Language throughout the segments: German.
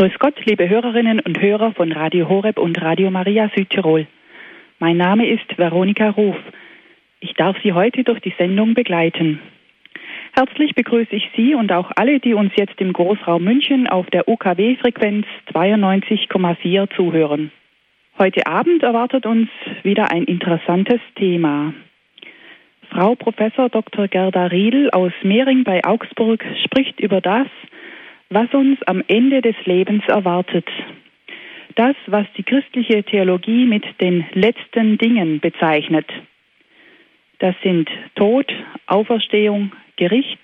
Grüß Gott, liebe Hörerinnen und Hörer von Radio Horeb und Radio Maria Südtirol. Mein Name ist Veronika Ruf. Ich darf Sie heute durch die Sendung begleiten. Herzlich begrüße ich Sie und auch alle, die uns jetzt im Großraum München auf der UKW-Frequenz 92,4 zuhören. Heute Abend erwartet uns wieder ein interessantes Thema. Frau Professor Dr. Gerda Riedl aus Mehring bei Augsburg spricht über das, was uns am Ende des Lebens erwartet. Das, was die christliche Theologie mit den letzten Dingen bezeichnet. Das sind Tod, Auferstehung, Gericht,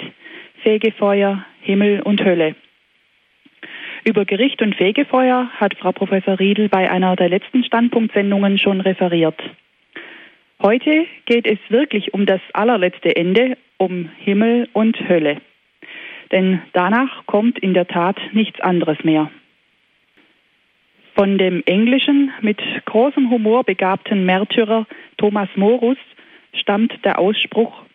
Fegefeuer, Himmel und Hölle. Über Gericht und Fegefeuer hat Frau Professor Riedel bei einer der letzten Standpunktsendungen schon referiert. Heute geht es wirklich um das allerletzte Ende, um Himmel und Hölle. Denn danach kommt in der Tat nichts anderes mehr. Von dem englischen, mit großem Humor begabten Märtyrer Thomas Morus stammt der Ausspruch,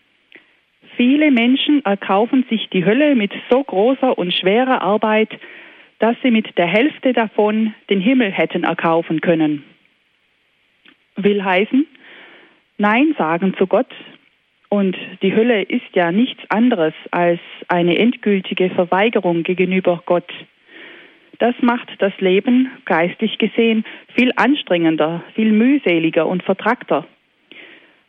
viele Menschen erkaufen sich die Hölle mit so großer und schwerer Arbeit, dass sie mit der Hälfte davon den Himmel hätten erkaufen können. Will heißen, Nein sagen zu Gott und die Hölle ist ja nichts anderes als eine endgültige Verweigerung gegenüber Gott. Das macht das Leben geistig gesehen viel anstrengender, viel mühseliger und vertrackter,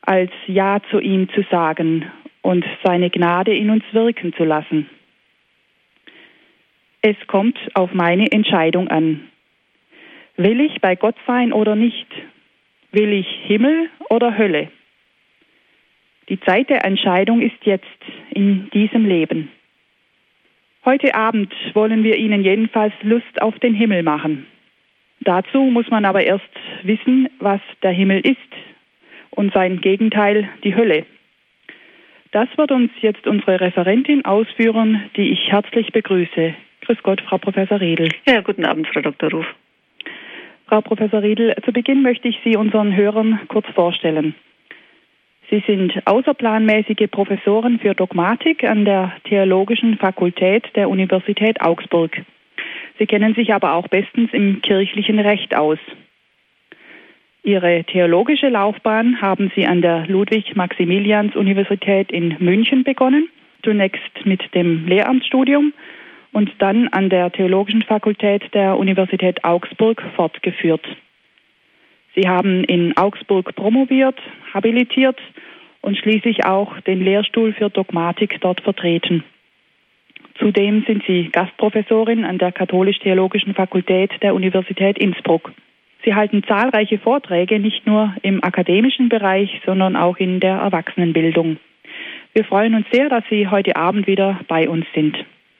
als Ja zu ihm zu sagen und seine Gnade in uns wirken zu lassen. Es kommt auf meine Entscheidung an. Will ich bei Gott sein oder nicht? Will ich Himmel oder Hölle? Die Zeit der Entscheidung ist jetzt in diesem Leben. Heute Abend wollen wir Ihnen jedenfalls Lust auf den Himmel machen. Dazu muss man aber erst wissen, was der Himmel ist und sein Gegenteil die Hölle. Das wird uns jetzt unsere Referentin ausführen, die ich herzlich begrüße. Grüß Gott, Frau Professor Riedel. Ja, guten Abend, Frau Dr. Ruf. Frau Professor Riedel, zu Beginn möchte ich Sie unseren Hörern kurz vorstellen. Sie sind außerplanmäßige Professoren für Dogmatik an der Theologischen Fakultät der Universität Augsburg. Sie kennen sich aber auch bestens im kirchlichen Recht aus. Ihre theologische Laufbahn haben Sie an der Ludwig-Maximilians-Universität in München begonnen, zunächst mit dem Lehramtsstudium und dann an der Theologischen Fakultät der Universität Augsburg fortgeführt. Sie haben in Augsburg promoviert, habilitiert und schließlich auch den Lehrstuhl für Dogmatik dort vertreten. Zudem sind Sie Gastprofessorin an der Katholisch-Theologischen Fakultät der Universität Innsbruck. Sie halten zahlreiche Vorträge nicht nur im akademischen Bereich, sondern auch in der Erwachsenenbildung. Wir freuen uns sehr, dass Sie heute Abend wieder bei uns sind.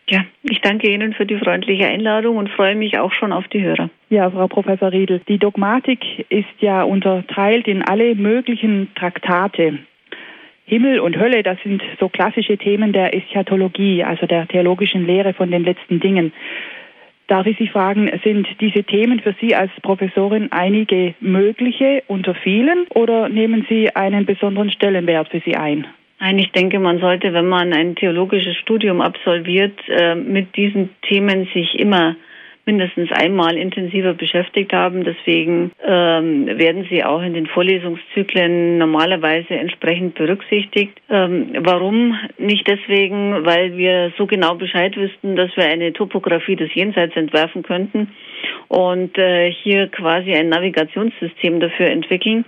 Ja, ich danke Ihnen für die freundliche Einladung und freue mich auch schon auf die Hörer. Ja, Frau Professor Riedel, die Dogmatik ist ja unterteilt in alle möglichen Traktate. Himmel und Hölle, das sind so klassische Themen der Eschatologie, also der theologischen Lehre von den letzten Dingen. Darf ich Sie fragen, sind diese Themen für Sie als Professorin einige mögliche unter vielen oder nehmen Sie einen besonderen Stellenwert für Sie ein? Nein, ich denke, man sollte, wenn man ein theologisches Studium absolviert, äh, mit diesen Themen sich immer mindestens einmal intensiver beschäftigt haben. Deswegen ähm, werden sie auch in den Vorlesungszyklen normalerweise entsprechend berücksichtigt. Ähm, warum? Nicht deswegen, weil wir so genau Bescheid wüssten, dass wir eine Topographie des Jenseits entwerfen könnten und äh, hier quasi ein Navigationssystem dafür entwickeln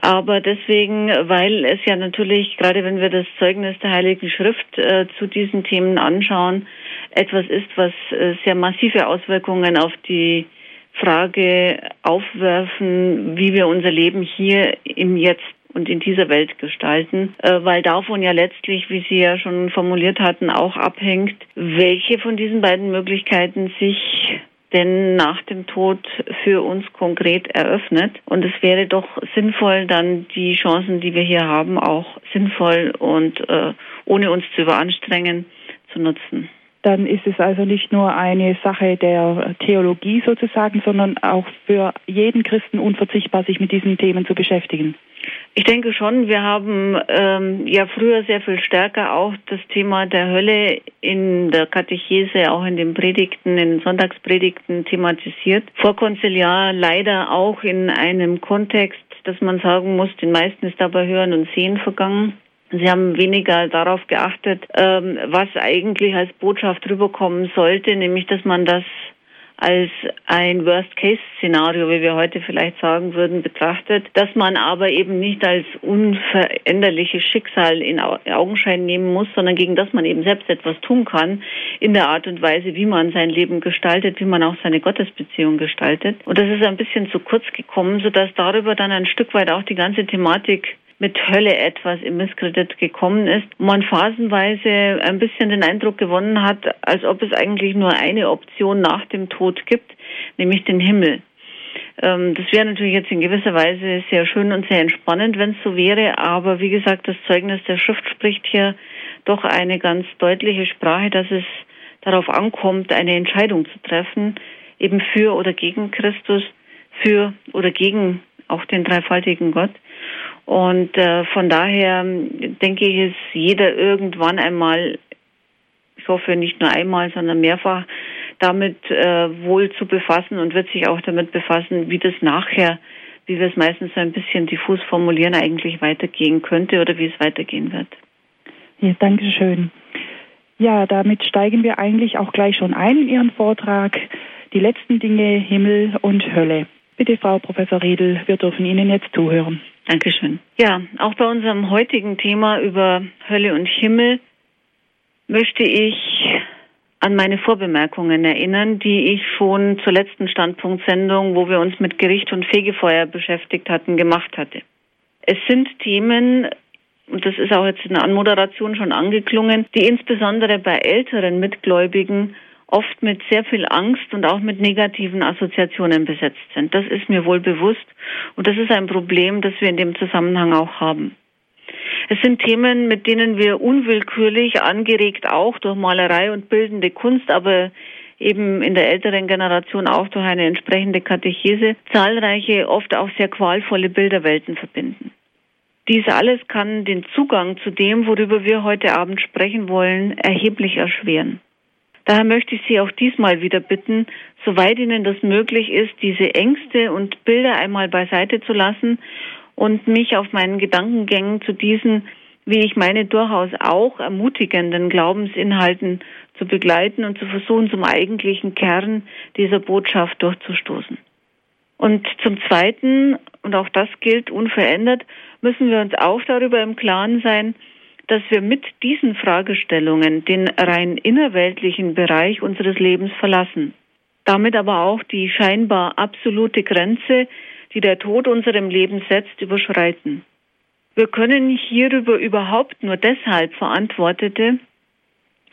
aber deswegen, weil es ja natürlich, gerade wenn wir das Zeugnis der Heiligen Schrift äh, zu diesen Themen anschauen, etwas ist, was äh, sehr massive Auswirkungen auf die Frage aufwerfen, wie wir unser Leben hier im Jetzt und in dieser Welt gestalten, äh, weil davon ja letztlich, wie Sie ja schon formuliert hatten, auch abhängt, welche von diesen beiden Möglichkeiten sich denn nach dem Tod für uns konkret eröffnet. Und es wäre doch sinnvoll, dann die Chancen, die wir hier haben, auch sinnvoll und äh, ohne uns zu überanstrengen, zu nutzen. Dann ist es also nicht nur eine Sache der Theologie sozusagen, sondern auch für jeden Christen unverzichtbar, sich mit diesen Themen zu beschäftigen. Ich denke schon, wir haben ähm, ja früher sehr viel stärker auch das Thema der Hölle in der Katechese, auch in den Predigten, in Sonntagspredigten thematisiert. Vorkonziliar leider auch in einem Kontext, dass man sagen muss, den meisten ist dabei Hören und Sehen vergangen. Sie haben weniger darauf geachtet, ähm, was eigentlich als Botschaft rüberkommen sollte, nämlich dass man das als ein Worst-Case-Szenario, wie wir heute vielleicht sagen würden, betrachtet, dass man aber eben nicht als unveränderliches Schicksal in Augenschein nehmen muss, sondern gegen das man eben selbst etwas tun kann in der Art und Weise, wie man sein Leben gestaltet, wie man auch seine Gottesbeziehung gestaltet. Und das ist ein bisschen zu kurz gekommen, sodass darüber dann ein Stück weit auch die ganze Thematik mit Hölle etwas im Misskredit gekommen ist, man phasenweise ein bisschen den Eindruck gewonnen hat, als ob es eigentlich nur eine Option nach dem Tod gibt, nämlich den Himmel. Ähm, das wäre natürlich jetzt in gewisser Weise sehr schön und sehr entspannend, wenn es so wäre, aber wie gesagt, das Zeugnis der Schrift spricht hier doch eine ganz deutliche Sprache, dass es darauf ankommt, eine Entscheidung zu treffen, eben für oder gegen Christus, für oder gegen auch den dreifaltigen Gott. Und äh, von daher denke ich, ist jeder irgendwann einmal, ich hoffe nicht nur einmal, sondern mehrfach, damit äh, wohl zu befassen und wird sich auch damit befassen, wie das nachher, wie wir es meistens so ein bisschen diffus formulieren, eigentlich weitergehen könnte oder wie es weitergehen wird. Ja, danke schön. Ja, damit steigen wir eigentlich auch gleich schon ein in Ihren Vortrag. Die letzten Dinge Himmel und Hölle. Bitte, Frau Professor Riedel, wir dürfen Ihnen jetzt zuhören. Dankeschön. Ja, auch bei unserem heutigen Thema über Hölle und Himmel möchte ich an meine Vorbemerkungen erinnern, die ich schon zur letzten Standpunktsendung, wo wir uns mit Gericht und Fegefeuer beschäftigt hatten, gemacht hatte. Es sind Themen, und das ist auch jetzt in der Anmoderation schon angeklungen, die insbesondere bei älteren Mitgläubigen oft mit sehr viel Angst und auch mit negativen Assoziationen besetzt sind. Das ist mir wohl bewusst und das ist ein Problem, das wir in dem Zusammenhang auch haben. Es sind Themen, mit denen wir unwillkürlich, angeregt auch durch Malerei und bildende Kunst, aber eben in der älteren Generation auch durch eine entsprechende Katechese, zahlreiche, oft auch sehr qualvolle Bilderwelten verbinden. Dies alles kann den Zugang zu dem, worüber wir heute Abend sprechen wollen, erheblich erschweren. Daher möchte ich Sie auch diesmal wieder bitten, soweit Ihnen das möglich ist, diese Ängste und Bilder einmal beiseite zu lassen und mich auf meinen Gedankengängen zu diesen, wie ich meine, durchaus auch ermutigenden Glaubensinhalten zu begleiten und zu versuchen, zum eigentlichen Kern dieser Botschaft durchzustoßen. Und zum Zweiten, und auch das gilt unverändert, müssen wir uns auch darüber im Klaren sein, dass wir mit diesen Fragestellungen den rein innerweltlichen Bereich unseres Lebens verlassen. Damit aber auch die scheinbar absolute Grenze, die der Tod unserem Leben setzt, überschreiten. Wir können hierüber überhaupt nur deshalb verantwortete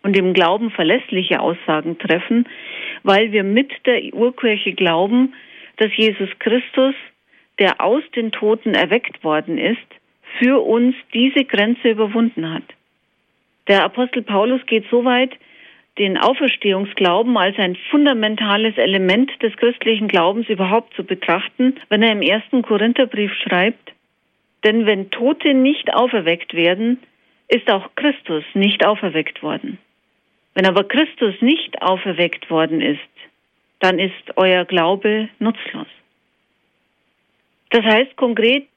und im Glauben verlässliche Aussagen treffen, weil wir mit der Urkirche glauben, dass Jesus Christus, der aus den Toten erweckt worden ist, für uns diese Grenze überwunden hat. Der Apostel Paulus geht so weit, den Auferstehungsglauben als ein fundamentales Element des christlichen Glaubens überhaupt zu betrachten, wenn er im ersten Korintherbrief schreibt, denn wenn Tote nicht auferweckt werden, ist auch Christus nicht auferweckt worden. Wenn aber Christus nicht auferweckt worden ist, dann ist euer Glaube nutzlos. Das heißt konkret,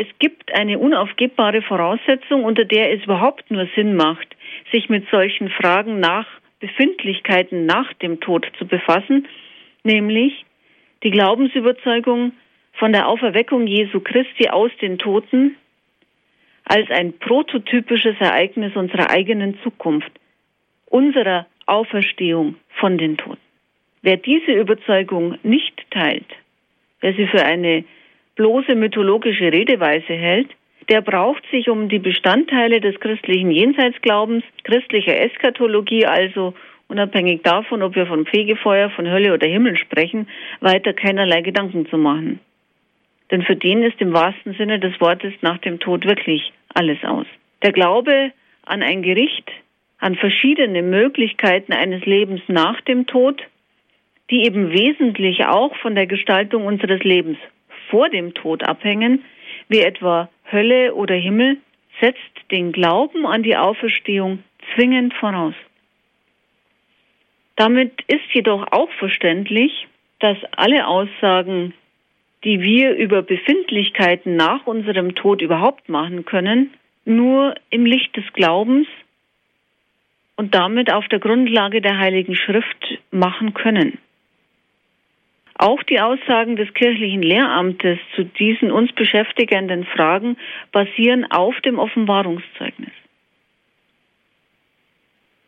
es gibt eine unaufgebbare Voraussetzung, unter der es überhaupt nur Sinn macht, sich mit solchen Fragen nach Befindlichkeiten nach dem Tod zu befassen, nämlich die Glaubensüberzeugung von der Auferweckung Jesu Christi aus den Toten als ein prototypisches Ereignis unserer eigenen Zukunft, unserer Auferstehung von den Toten. Wer diese Überzeugung nicht teilt, wer sie für eine bloße mythologische Redeweise hält, der braucht sich um die Bestandteile des christlichen Jenseitsglaubens, christlicher Eschatologie, also unabhängig davon, ob wir von Fegefeuer, von Hölle oder Himmel sprechen, weiter keinerlei Gedanken zu machen. Denn für den ist im wahrsten Sinne des Wortes nach dem Tod wirklich alles aus. Der Glaube an ein Gericht, an verschiedene Möglichkeiten eines Lebens nach dem Tod, die eben wesentlich auch von der Gestaltung unseres Lebens vor dem Tod abhängen, wie etwa Hölle oder Himmel, setzt den Glauben an die Auferstehung zwingend voraus. Damit ist jedoch auch verständlich, dass alle Aussagen, die wir über Befindlichkeiten nach unserem Tod überhaupt machen können, nur im Licht des Glaubens und damit auf der Grundlage der Heiligen Schrift machen können. Auch die Aussagen des kirchlichen Lehramtes zu diesen uns beschäftigenden Fragen basieren auf dem Offenbarungszeugnis.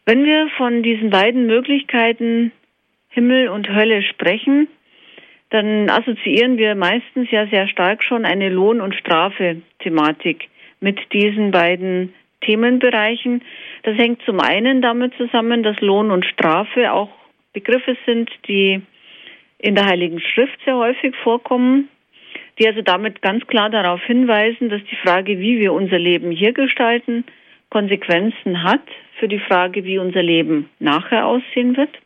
Wenn wir von diesen beiden Möglichkeiten Himmel und Hölle sprechen, dann assoziieren wir meistens ja sehr stark schon eine Lohn- und Strafe-Thematik mit diesen beiden Themenbereichen. Das hängt zum einen damit zusammen, dass Lohn und Strafe auch Begriffe sind, die in der Heiligen Schrift sehr häufig vorkommen, die also damit ganz klar darauf hinweisen, dass die Frage, wie wir unser Leben hier gestalten, Konsequenzen hat für die Frage, wie unser Leben nachher aussehen wird.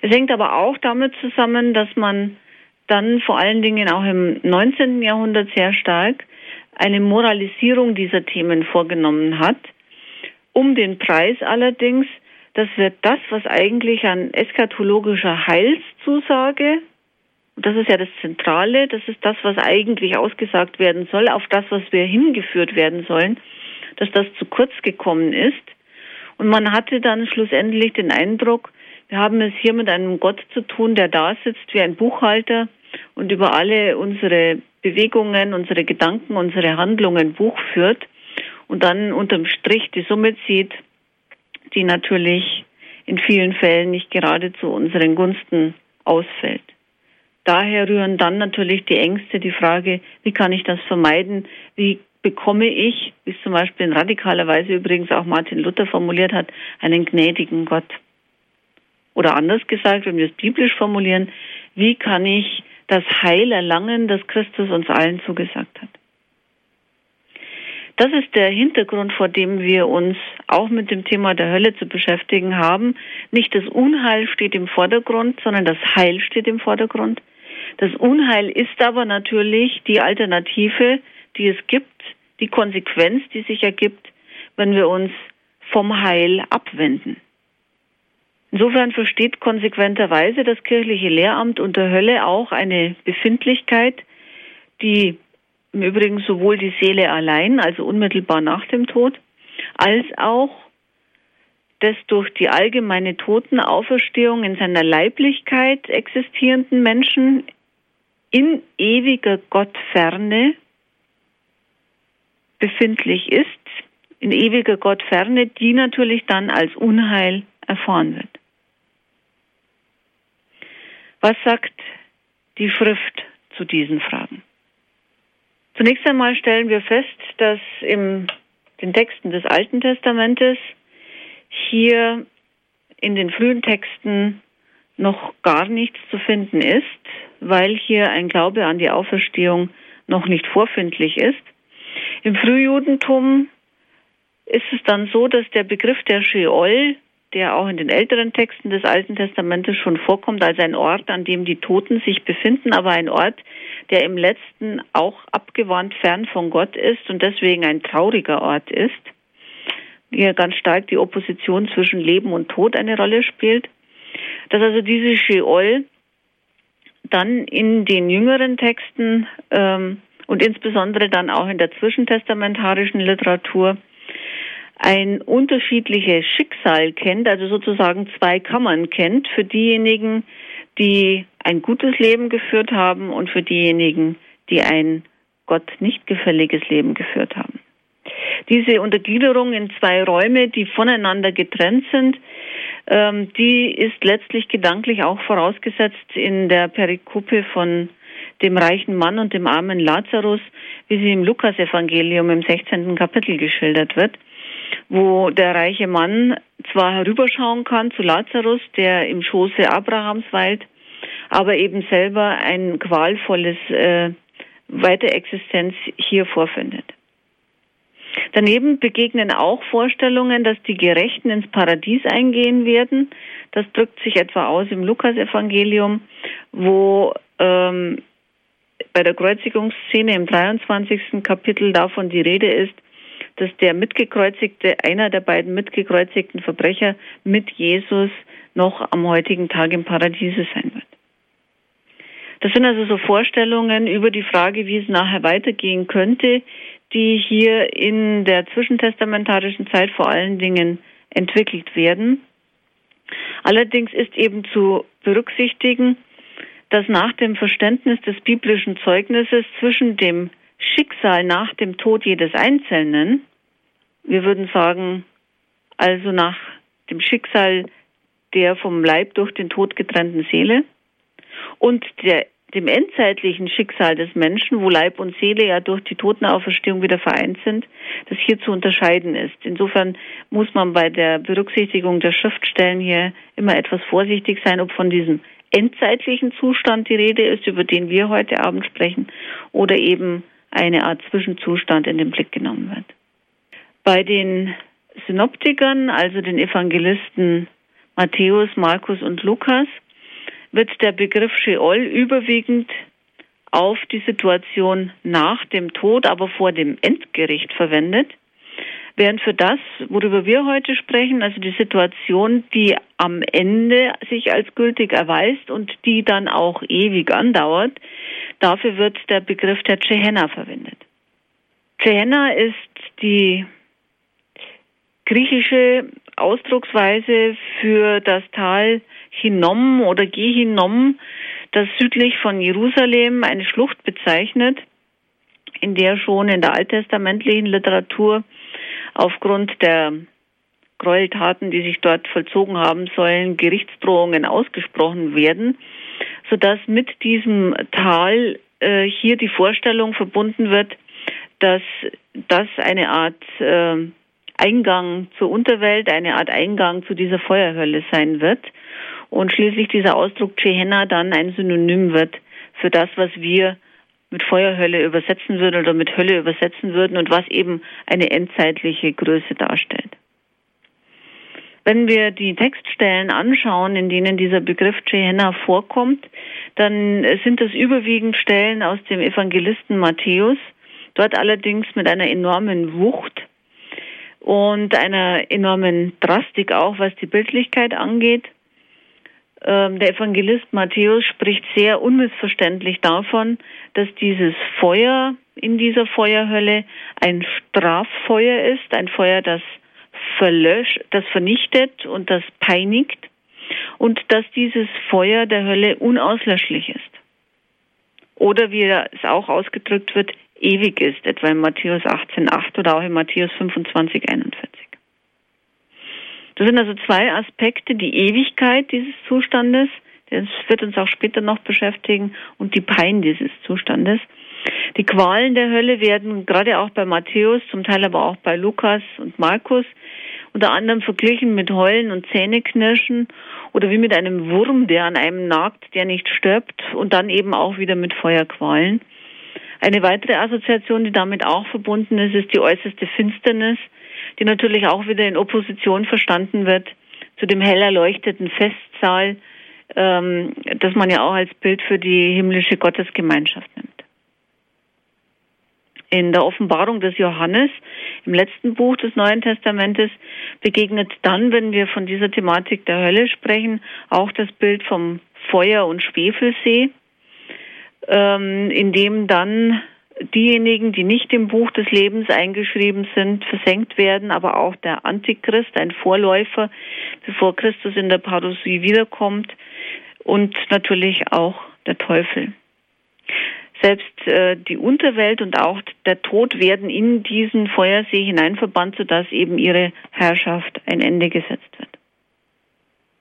Es hängt aber auch damit zusammen, dass man dann vor allen Dingen auch im 19. Jahrhundert sehr stark eine Moralisierung dieser Themen vorgenommen hat, um den Preis allerdings, dass wir das, was eigentlich an eschatologischer Heilszusage, das ist ja das Zentrale, das ist das, was eigentlich ausgesagt werden soll, auf das, was wir hingeführt werden sollen, dass das zu kurz gekommen ist. Und man hatte dann schlussendlich den Eindruck, wir haben es hier mit einem Gott zu tun, der da sitzt wie ein Buchhalter und über alle unsere Bewegungen, unsere Gedanken, unsere Handlungen Buch führt und dann unterm Strich die Summe zieht, die natürlich in vielen Fällen nicht gerade zu unseren Gunsten ausfällt. Daher rühren dann natürlich die Ängste, die Frage, wie kann ich das vermeiden? Wie bekomme ich, wie es zum Beispiel in radikaler Weise übrigens auch Martin Luther formuliert hat, einen gnädigen Gott? Oder anders gesagt, wenn wir es biblisch formulieren, wie kann ich das Heil erlangen, das Christus uns allen zugesagt hat. Das ist der Hintergrund, vor dem wir uns auch mit dem Thema der Hölle zu beschäftigen haben. Nicht das Unheil steht im Vordergrund, sondern das Heil steht im Vordergrund. Das Unheil ist aber natürlich die Alternative, die es gibt, die Konsequenz, die sich ergibt, wenn wir uns vom Heil abwenden. Insofern versteht konsequenterweise das kirchliche Lehramt unter Hölle auch eine Befindlichkeit, die im Übrigen sowohl die Seele allein, also unmittelbar nach dem Tod, als auch des durch die allgemeine Totenauferstehung in seiner Leiblichkeit existierenden Menschen in ewiger Gottferne befindlich ist, in ewiger Gottferne, die natürlich dann als Unheil erfahren wird. Was sagt die Schrift zu diesen Fragen? Zunächst einmal stellen wir fest, dass in den Texten des Alten Testamentes hier in den frühen Texten noch gar nichts zu finden ist, weil hier ein Glaube an die Auferstehung noch nicht vorfindlich ist. Im Frühjudentum ist es dann so, dass der Begriff der Sheol der auch in den älteren Texten des Alten Testamentes schon vorkommt, als ein Ort, an dem die Toten sich befinden, aber ein Ort, der im letzten auch abgewandt fern von Gott ist und deswegen ein trauriger Ort ist. Hier ganz stark die Opposition zwischen Leben und Tod eine Rolle spielt. Dass also diese Sheol dann in den jüngeren Texten ähm, und insbesondere dann auch in der zwischentestamentarischen Literatur ein unterschiedliches Schicksal kennt, also sozusagen zwei Kammern kennt, für diejenigen, die ein gutes Leben geführt haben und für diejenigen, die ein Gott nicht gefälliges Leben geführt haben. Diese Untergliederung in zwei Räume, die voneinander getrennt sind, ähm, die ist letztlich gedanklich auch vorausgesetzt in der Perikope von dem reichen Mann und dem armen Lazarus, wie sie im Lukasevangelium im 16. Kapitel geschildert wird wo der reiche Mann zwar herüberschauen kann zu Lazarus, der im Schoße Abrahams weilt, aber eben selber ein qualvolles äh, Weiterexistenz hier vorfindet. Daneben begegnen auch Vorstellungen, dass die Gerechten ins Paradies eingehen werden. Das drückt sich etwa aus im Lukasevangelium, wo ähm, bei der Kreuzigungsszene im 23. Kapitel davon die Rede ist, dass der mitgekreuzigte, einer der beiden mitgekreuzigten Verbrecher mit Jesus noch am heutigen Tag im Paradiese sein wird. Das sind also so Vorstellungen über die Frage, wie es nachher weitergehen könnte, die hier in der zwischentestamentarischen Zeit vor allen Dingen entwickelt werden. Allerdings ist eben zu berücksichtigen, dass nach dem Verständnis des biblischen Zeugnisses zwischen dem Schicksal nach dem Tod jedes Einzelnen, wir würden sagen, also nach dem Schicksal der vom Leib durch den Tod getrennten Seele und der, dem endzeitlichen Schicksal des Menschen, wo Leib und Seele ja durch die Totenauferstehung wieder vereint sind, das hier zu unterscheiden ist. Insofern muss man bei der Berücksichtigung der Schriftstellen hier immer etwas vorsichtig sein, ob von diesem endzeitlichen Zustand die Rede ist, über den wir heute Abend sprechen, oder eben eine Art Zwischenzustand in den Blick genommen wird. Bei den Synoptikern, also den Evangelisten Matthäus, Markus und Lukas, wird der Begriff Sheol überwiegend auf die Situation nach dem Tod, aber vor dem Endgericht verwendet. Während für das, worüber wir heute sprechen, also die Situation, die am Ende sich als gültig erweist und die dann auch ewig andauert, dafür wird der Begriff der Chehenna verwendet. Chehenna ist die griechische Ausdrucksweise für das Tal Hinnom oder Gehinnom, das südlich von Jerusalem eine Schlucht bezeichnet, in der schon in der alttestamentlichen Literatur aufgrund der Gräueltaten, die sich dort vollzogen haben sollen, Gerichtsdrohungen ausgesprochen werden, sodass mit diesem Tal äh, hier die Vorstellung verbunden wird, dass das eine Art äh, Eingang zur Unterwelt, eine Art Eingang zu dieser Feuerhölle sein wird. Und schließlich dieser Ausdruck Chehenna dann ein Synonym wird für das, was wir mit Feuerhölle übersetzen würden oder mit Hölle übersetzen würden und was eben eine endzeitliche Größe darstellt. Wenn wir die Textstellen anschauen, in denen dieser Begriff Gehenna vorkommt, dann sind das überwiegend Stellen aus dem Evangelisten Matthäus, dort allerdings mit einer enormen Wucht und einer enormen Drastik auch, was die Bildlichkeit angeht. Ähm, der Evangelist Matthäus spricht sehr unmissverständlich davon, dass dieses Feuer in dieser Feuerhölle ein Straffeuer ist, ein Feuer, das verlöscht, das vernichtet und das peinigt und dass dieses Feuer der Hölle unauslöschlich ist. Oder wie es auch ausgedrückt wird, ewig ist, etwa in Matthäus 18,8 oder auch in Matthäus 25,41. Das sind also zwei Aspekte, die Ewigkeit dieses Zustandes, das wird uns auch später noch beschäftigen, und die Pein dieses Zustandes. Die Qualen der Hölle werden gerade auch bei Matthäus, zum Teil aber auch bei Lukas und Markus, unter anderem verglichen mit Heulen und Zähneknirschen oder wie mit einem Wurm, der an einem nagt, der nicht stirbt und dann eben auch wieder mit Feuerqualen. Eine weitere Assoziation, die damit auch verbunden ist, ist die äußerste Finsternis, die natürlich auch wieder in Opposition verstanden wird zu dem hell erleuchteten Festsaal, ähm, das man ja auch als Bild für die himmlische Gottesgemeinschaft nimmt. In der Offenbarung des Johannes, im letzten Buch des Neuen Testamentes, begegnet dann, wenn wir von dieser Thematik der Hölle sprechen, auch das Bild vom Feuer- und Schwefelsee, ähm, in dem dann diejenigen, die nicht im Buch des Lebens eingeschrieben sind, versenkt werden, aber auch der Antichrist, ein Vorläufer, bevor Christus in der Parousie wiederkommt und natürlich auch der Teufel. Selbst äh, die Unterwelt und auch der Tod werden in diesen Feuersee hineinverbannt, sodass eben ihre Herrschaft ein Ende gesetzt wird.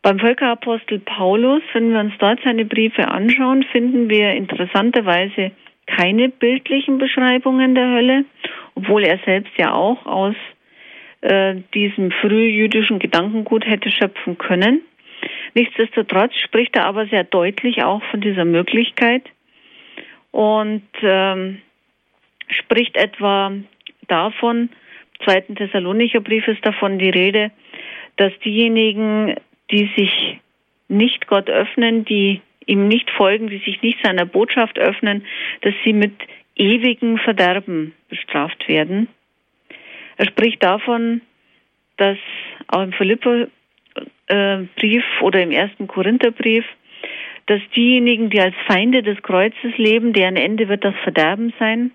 Beim Völkerapostel Paulus, wenn wir uns dort seine Briefe anschauen, finden wir interessanterweise keine bildlichen Beschreibungen der Hölle, obwohl er selbst ja auch aus äh, diesem frühjüdischen Gedankengut hätte schöpfen können. Nichtsdestotrotz spricht er aber sehr deutlich auch von dieser Möglichkeit und ähm, spricht etwa davon, zweiten Thessalonicher Brief ist davon die Rede, dass diejenigen, die sich nicht Gott öffnen, die ihm nicht folgen, die sich nicht seiner Botschaft öffnen, dass sie mit ewigem Verderben bestraft werden. Er spricht davon, dass auch im Philipperbrief oder im ersten Korintherbrief, dass diejenigen, die als Feinde des Kreuzes leben, deren Ende wird das Verderben sein.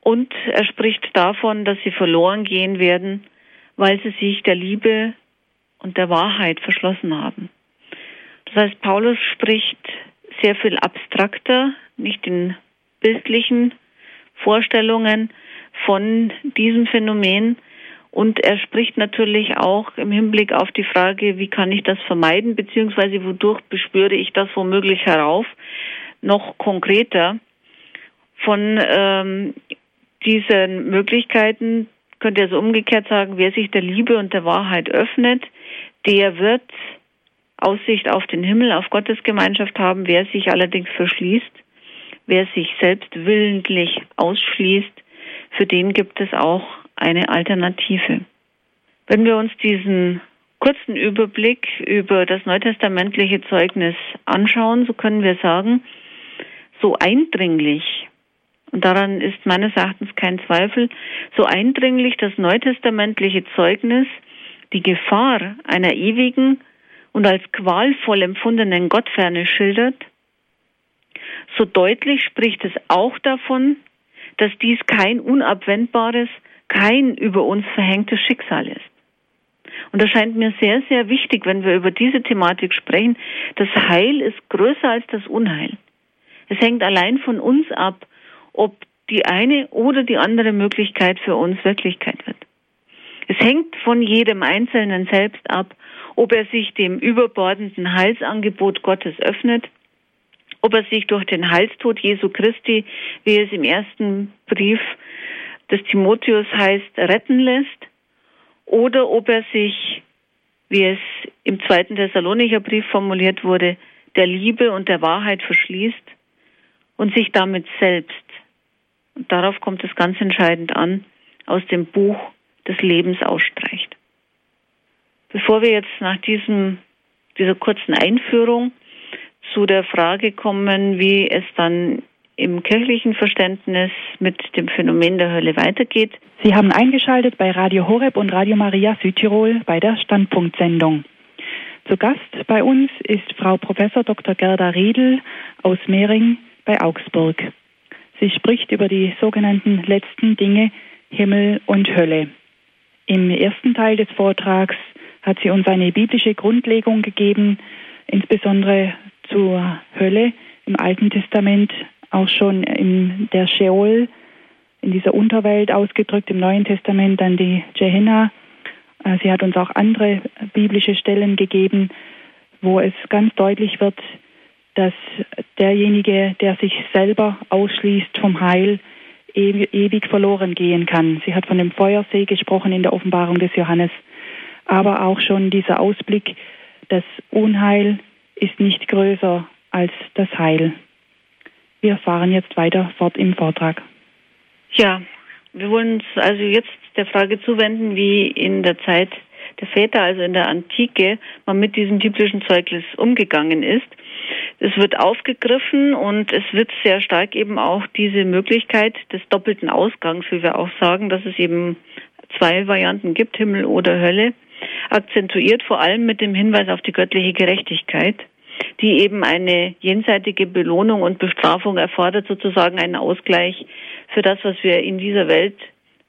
Und er spricht davon, dass sie verloren gehen werden, weil sie sich der Liebe und der Wahrheit verschlossen haben. Das heißt, Paulus spricht sehr viel abstrakter, nicht in bildlichen Vorstellungen von diesem Phänomen. Und er spricht natürlich auch im Hinblick auf die Frage, wie kann ich das vermeiden, beziehungsweise wodurch bespüre ich das womöglich herauf, noch konkreter von ähm, diesen Möglichkeiten, könnte er so umgekehrt sagen, wer sich der Liebe und der Wahrheit öffnet, der wird Aussicht auf den Himmel, auf Gottes Gemeinschaft haben. Wer sich allerdings verschließt, wer sich selbst willentlich ausschließt, für den gibt es auch eine Alternative. Wenn wir uns diesen kurzen Überblick über das neutestamentliche Zeugnis anschauen, so können wir sagen, so eindringlich, und daran ist meines Erachtens kein Zweifel, so eindringlich das neutestamentliche Zeugnis die Gefahr einer ewigen und als qualvoll empfundenen Gottferne schildert, so deutlich spricht es auch davon, dass dies kein unabwendbares, kein über uns verhängtes Schicksal ist. Und das scheint mir sehr, sehr wichtig, wenn wir über diese Thematik sprechen. Das Heil ist größer als das Unheil. Es hängt allein von uns ab, ob die eine oder die andere Möglichkeit für uns Wirklichkeit wird. Es hängt von jedem Einzelnen selbst ab, ob er sich dem überbordenden Heilsangebot Gottes öffnet, ob er sich durch den Heilstod Jesu Christi, wie es im ersten Brief des Timotheus heißt, retten lässt, oder ob er sich, wie es im zweiten Thessalonicher Brief formuliert wurde, der Liebe und der Wahrheit verschließt und sich damit selbst, und darauf kommt es ganz entscheidend an, aus dem Buch des Lebens ausstreicht. Bevor wir jetzt nach diesem, dieser kurzen Einführung zu der Frage kommen, wie es dann im kirchlichen Verständnis mit dem Phänomen der Hölle weitergeht. Sie haben eingeschaltet bei Radio Horeb und Radio Maria Südtirol bei der Standpunktsendung. Zu Gast bei uns ist Frau Professor Dr. Gerda Riedel aus Mehring bei Augsburg. Sie spricht über die sogenannten letzten Dinge Himmel und Hölle. Im ersten Teil des Vortrags hat sie uns eine biblische Grundlegung gegeben, insbesondere zur Hölle im Alten Testament, auch schon in der Sheol, in dieser Unterwelt ausgedrückt, im Neuen Testament dann die Gehenna. Äh, sie hat uns auch andere biblische Stellen gegeben, wo es ganz deutlich wird, dass derjenige, der sich selber ausschließt vom Heil, ewig verloren gehen kann. Sie hat von dem Feuersee gesprochen in der Offenbarung des Johannes, aber auch schon dieser Ausblick, das Unheil ist nicht größer als das Heil. Wir fahren jetzt weiter fort im Vortrag. Ja, wir wollen uns also jetzt der Frage zuwenden, wie in der Zeit der Väter, also in der Antike, man mit diesem biblischen Zeugnis umgegangen ist. Es wird aufgegriffen und es wird sehr stark eben auch diese Möglichkeit des doppelten Ausgangs, wie wir auch sagen, dass es eben zwei Varianten gibt, Himmel oder Hölle, akzentuiert, vor allem mit dem Hinweis auf die göttliche Gerechtigkeit, die eben eine jenseitige Belohnung und Bestrafung erfordert, sozusagen einen Ausgleich für das, was wir in dieser Welt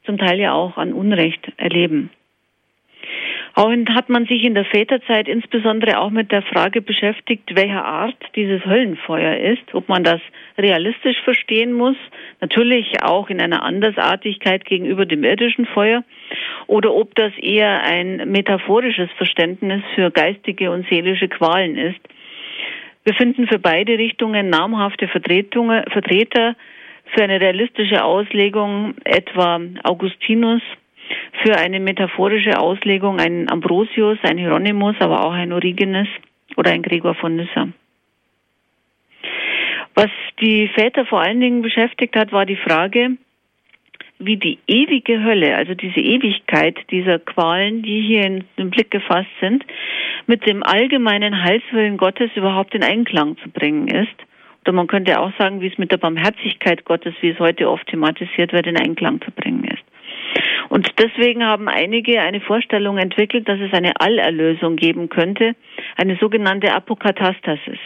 zum Teil ja auch an Unrecht erleben. Auch hat man sich in der Väterzeit insbesondere auch mit der Frage beschäftigt, welcher Art dieses Höllenfeuer ist, ob man das realistisch verstehen muss, natürlich auch in einer Andersartigkeit gegenüber dem irdischen Feuer, oder ob das eher ein metaphorisches Verständnis für geistige und seelische Qualen ist. Wir finden für beide Richtungen namhafte Vertreter für eine realistische Auslegung, etwa Augustinus, für eine metaphorische Auslegung ein Ambrosius, ein Hieronymus, aber auch ein Origenes oder ein Gregor von Nyssa. Was die Väter vor allen Dingen beschäftigt hat, war die Frage, wie die ewige Hölle, also diese Ewigkeit dieser Qualen, die hier in den Blick gefasst sind, mit dem allgemeinen Heilswillen Gottes überhaupt in Einklang zu bringen ist. Oder man könnte auch sagen, wie es mit der Barmherzigkeit Gottes, wie es heute oft thematisiert wird, in Einklang zu bringen ist. Und deswegen haben einige eine Vorstellung entwickelt, dass es eine Allerlösung geben könnte, eine sogenannte Apokatastasis.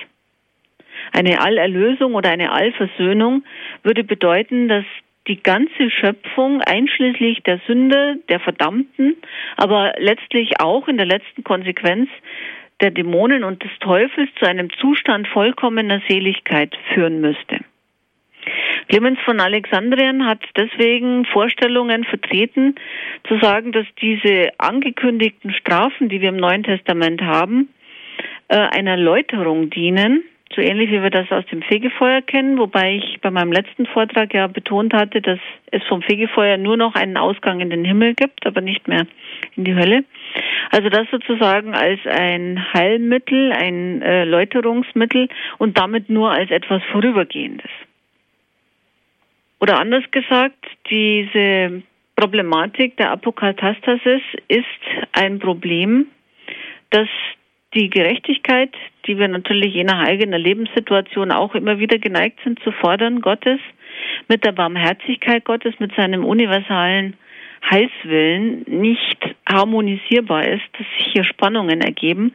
Eine Allerlösung oder eine Allversöhnung würde bedeuten, dass die ganze Schöpfung, einschließlich der Sünde, der Verdammten, aber letztlich auch in der letzten Konsequenz der Dämonen und des Teufels zu einem Zustand vollkommener Seligkeit führen müsste. Clemens von Alexandrien hat deswegen Vorstellungen vertreten, zu sagen, dass diese angekündigten Strafen, die wir im Neuen Testament haben, äh, einer Läuterung dienen, so ähnlich wie wir das aus dem Fegefeuer kennen, wobei ich bei meinem letzten Vortrag ja betont hatte, dass es vom Fegefeuer nur noch einen Ausgang in den Himmel gibt, aber nicht mehr in die Hölle. Also das sozusagen als ein Heilmittel, ein äh, Läuterungsmittel und damit nur als etwas Vorübergehendes. Oder anders gesagt, diese Problematik der Apokatastasis ist ein Problem, das die Gerechtigkeit, die wir natürlich je nach eigener Lebenssituation auch immer wieder geneigt sind zu fordern, Gottes, mit der Barmherzigkeit Gottes, mit seinem universalen Heilswillen nicht harmonisierbar ist, dass sich hier Spannungen ergeben.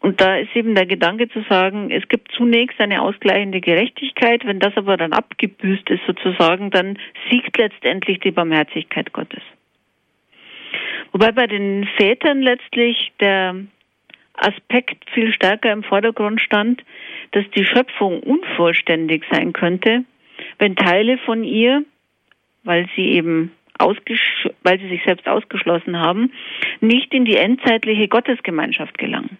Und da ist eben der Gedanke zu sagen, es gibt zunächst eine ausgleichende Gerechtigkeit, wenn das aber dann abgebüßt ist sozusagen, dann siegt letztendlich die Barmherzigkeit Gottes. Wobei bei den Vätern letztlich der Aspekt viel stärker im Vordergrund stand, dass die Schöpfung unvollständig sein könnte, wenn Teile von ihr, weil sie eben weil sie sich selbst ausgeschlossen haben, nicht in die endzeitliche Gottesgemeinschaft gelangen.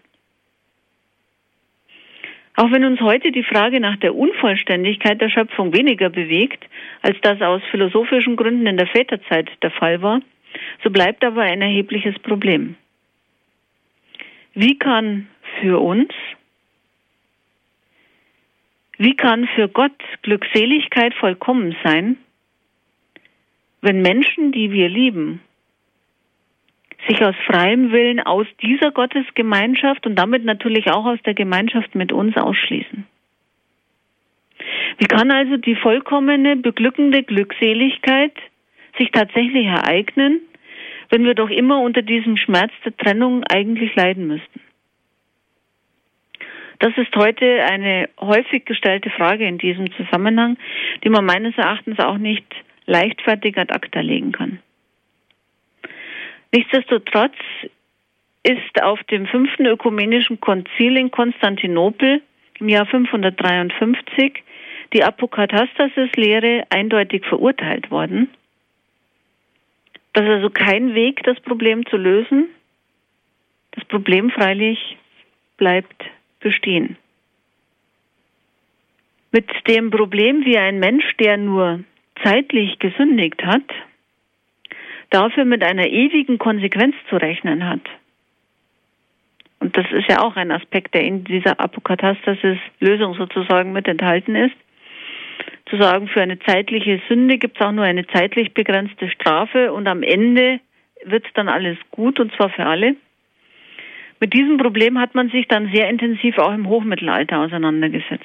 Auch wenn uns heute die Frage nach der Unvollständigkeit der Schöpfung weniger bewegt, als das aus philosophischen Gründen in der Väterzeit der Fall war, so bleibt aber ein erhebliches Problem. Wie kann für uns, wie kann für Gott Glückseligkeit vollkommen sein, wenn Menschen, die wir lieben, sich aus freiem Willen aus dieser Gottesgemeinschaft und damit natürlich auch aus der Gemeinschaft mit uns ausschließen? Wie kann also die vollkommene, beglückende Glückseligkeit sich tatsächlich ereignen, wenn wir doch immer unter diesem Schmerz der Trennung eigentlich leiden müssten? Das ist heute eine häufig gestellte Frage in diesem Zusammenhang, die man meines Erachtens auch nicht leichtfertig ad acta legen kann. Nichtsdestotrotz ist auf dem fünften ökumenischen Konzil in Konstantinopel im Jahr 553 die Apokatastasis-Lehre eindeutig verurteilt worden das ist also kein Weg, das Problem zu lösen. Das Problem freilich bleibt bestehen. Mit dem Problem, wie ein Mensch, der nur zeitlich gesündigt hat, dafür mit einer ewigen Konsequenz zu rechnen hat. Und das ist ja auch ein Aspekt, der in dieser Apokatastasis-Lösung sozusagen mit enthalten ist zu für eine zeitliche Sünde gibt es auch nur eine zeitlich begrenzte Strafe und am Ende wird dann alles gut und zwar für alle. Mit diesem Problem hat man sich dann sehr intensiv auch im Hochmittelalter auseinandergesetzt.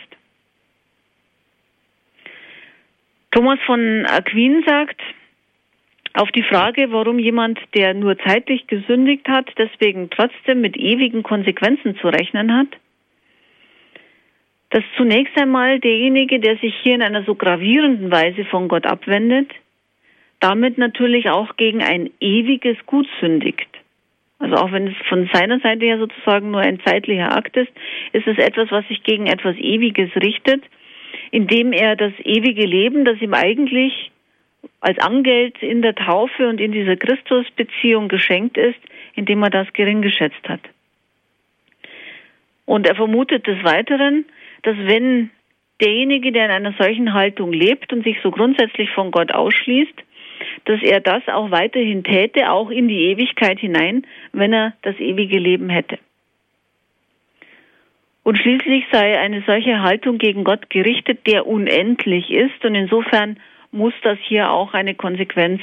Thomas von Aquin sagt, auf die Frage, warum jemand, der nur zeitlich gesündigt hat, deswegen trotzdem mit ewigen Konsequenzen zu rechnen hat, dass zunächst einmal derjenige, der sich hier in einer so gravierenden Weise von Gott abwendet, damit natürlich auch gegen ein ewiges Gut sündigt. Also auch wenn es von seiner Seite her sozusagen nur ein zeitlicher Akt ist, ist es etwas, was sich gegen etwas Ewiges richtet, indem er das ewige Leben, das ihm eigentlich als Angeld in der Taufe und in dieser Christusbeziehung geschenkt ist, indem er das gering geschätzt hat. Und er vermutet des Weiteren, dass wenn derjenige, der in einer solchen Haltung lebt und sich so grundsätzlich von Gott ausschließt, dass er das auch weiterhin täte, auch in die Ewigkeit hinein, wenn er das ewige Leben hätte. Und schließlich sei eine solche Haltung gegen Gott gerichtet, der unendlich ist und insofern muss das hier auch eine Konsequenz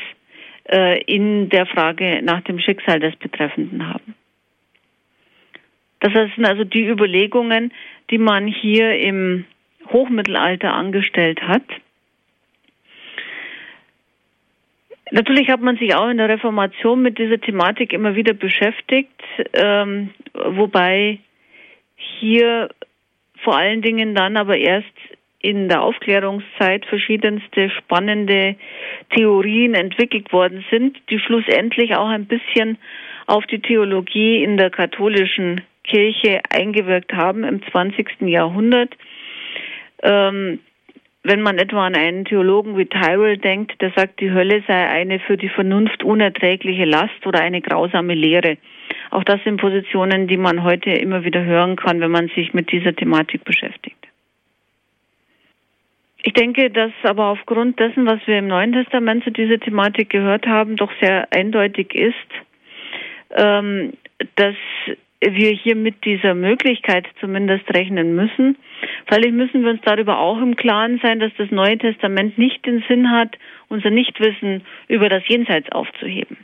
äh, in der Frage nach dem Schicksal des Betreffenden haben. Das sind also die Überlegungen, die man hier im Hochmittelalter angestellt hat. Natürlich hat man sich auch in der Reformation mit dieser Thematik immer wieder beschäftigt, ähm, wobei hier vor allen Dingen dann aber erst in der Aufklärungszeit verschiedenste spannende Theorien entwickelt worden sind, die schlussendlich auch ein bisschen auf die Theologie in der katholischen Kirche eingewirkt haben im 20. Jahrhundert. Ähm, wenn man etwa an einen Theologen wie Tyrrell denkt, der sagt, die Hölle sei eine für die Vernunft unerträgliche Last oder eine grausame Lehre. Auch das sind Positionen, die man heute immer wieder hören kann, wenn man sich mit dieser Thematik beschäftigt. Ich denke, dass aber aufgrund dessen, was wir im Neuen Testament zu dieser Thematik gehört haben, doch sehr eindeutig ist, ähm, dass wir hier mit dieser Möglichkeit zumindest rechnen müssen. Freilich müssen wir uns darüber auch im Klaren sein, dass das Neue Testament nicht den Sinn hat, unser Nichtwissen über das Jenseits aufzuheben.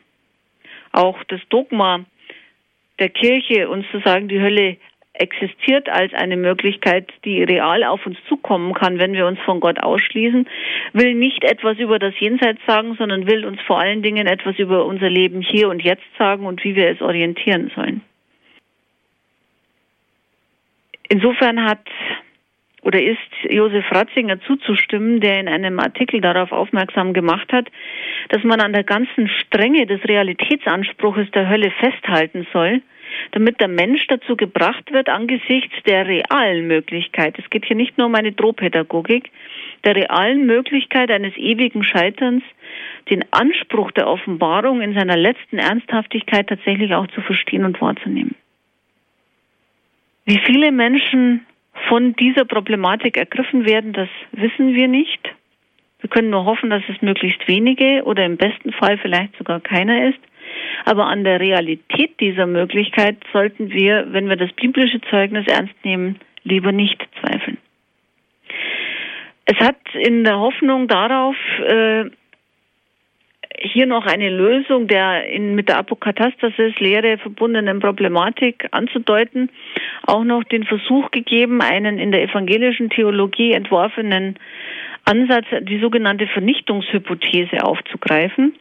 Auch das Dogma der Kirche, uns zu sagen, die Hölle existiert als eine Möglichkeit, die real auf uns zukommen kann, wenn wir uns von Gott ausschließen, will nicht etwas über das Jenseits sagen, sondern will uns vor allen Dingen etwas über unser Leben hier und jetzt sagen und wie wir es orientieren sollen. Insofern hat oder ist Josef Ratzinger zuzustimmen, der in einem Artikel darauf aufmerksam gemacht hat, dass man an der ganzen Strenge des Realitätsanspruches der Hölle festhalten soll, damit der Mensch dazu gebracht wird, angesichts der realen Möglichkeit, es geht hier nicht nur um eine Drohpädagogik, der realen Möglichkeit eines ewigen Scheiterns, den Anspruch der Offenbarung in seiner letzten Ernsthaftigkeit tatsächlich auch zu verstehen und wahrzunehmen. Wie viele Menschen von dieser Problematik ergriffen werden, das wissen wir nicht. Wir können nur hoffen, dass es möglichst wenige oder im besten Fall vielleicht sogar keiner ist. Aber an der Realität dieser Möglichkeit sollten wir, wenn wir das biblische Zeugnis ernst nehmen, lieber nicht zweifeln. Es hat in der Hoffnung darauf, äh, hier noch eine Lösung der in, mit der Apokatastasis-Lehre verbundenen Problematik anzudeuten, auch noch den Versuch gegeben, einen in der evangelischen Theologie entworfenen Ansatz, die sogenannte Vernichtungshypothese aufzugreifen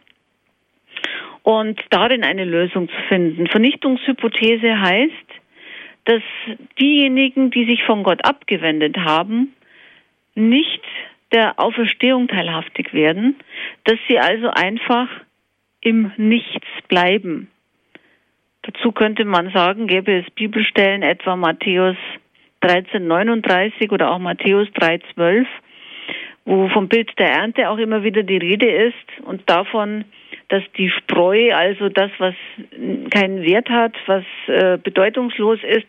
und darin eine Lösung zu finden. Vernichtungshypothese heißt, dass diejenigen, die sich von Gott abgewendet haben, nicht der Auferstehung teilhaftig werden, dass sie also einfach im Nichts bleiben. Dazu könnte man sagen, gäbe es Bibelstellen, etwa Matthäus 13,39 oder auch Matthäus 3,12, wo vom Bild der Ernte auch immer wieder die Rede ist und davon, dass die Spreu, also das, was keinen Wert hat, was äh, bedeutungslos ist,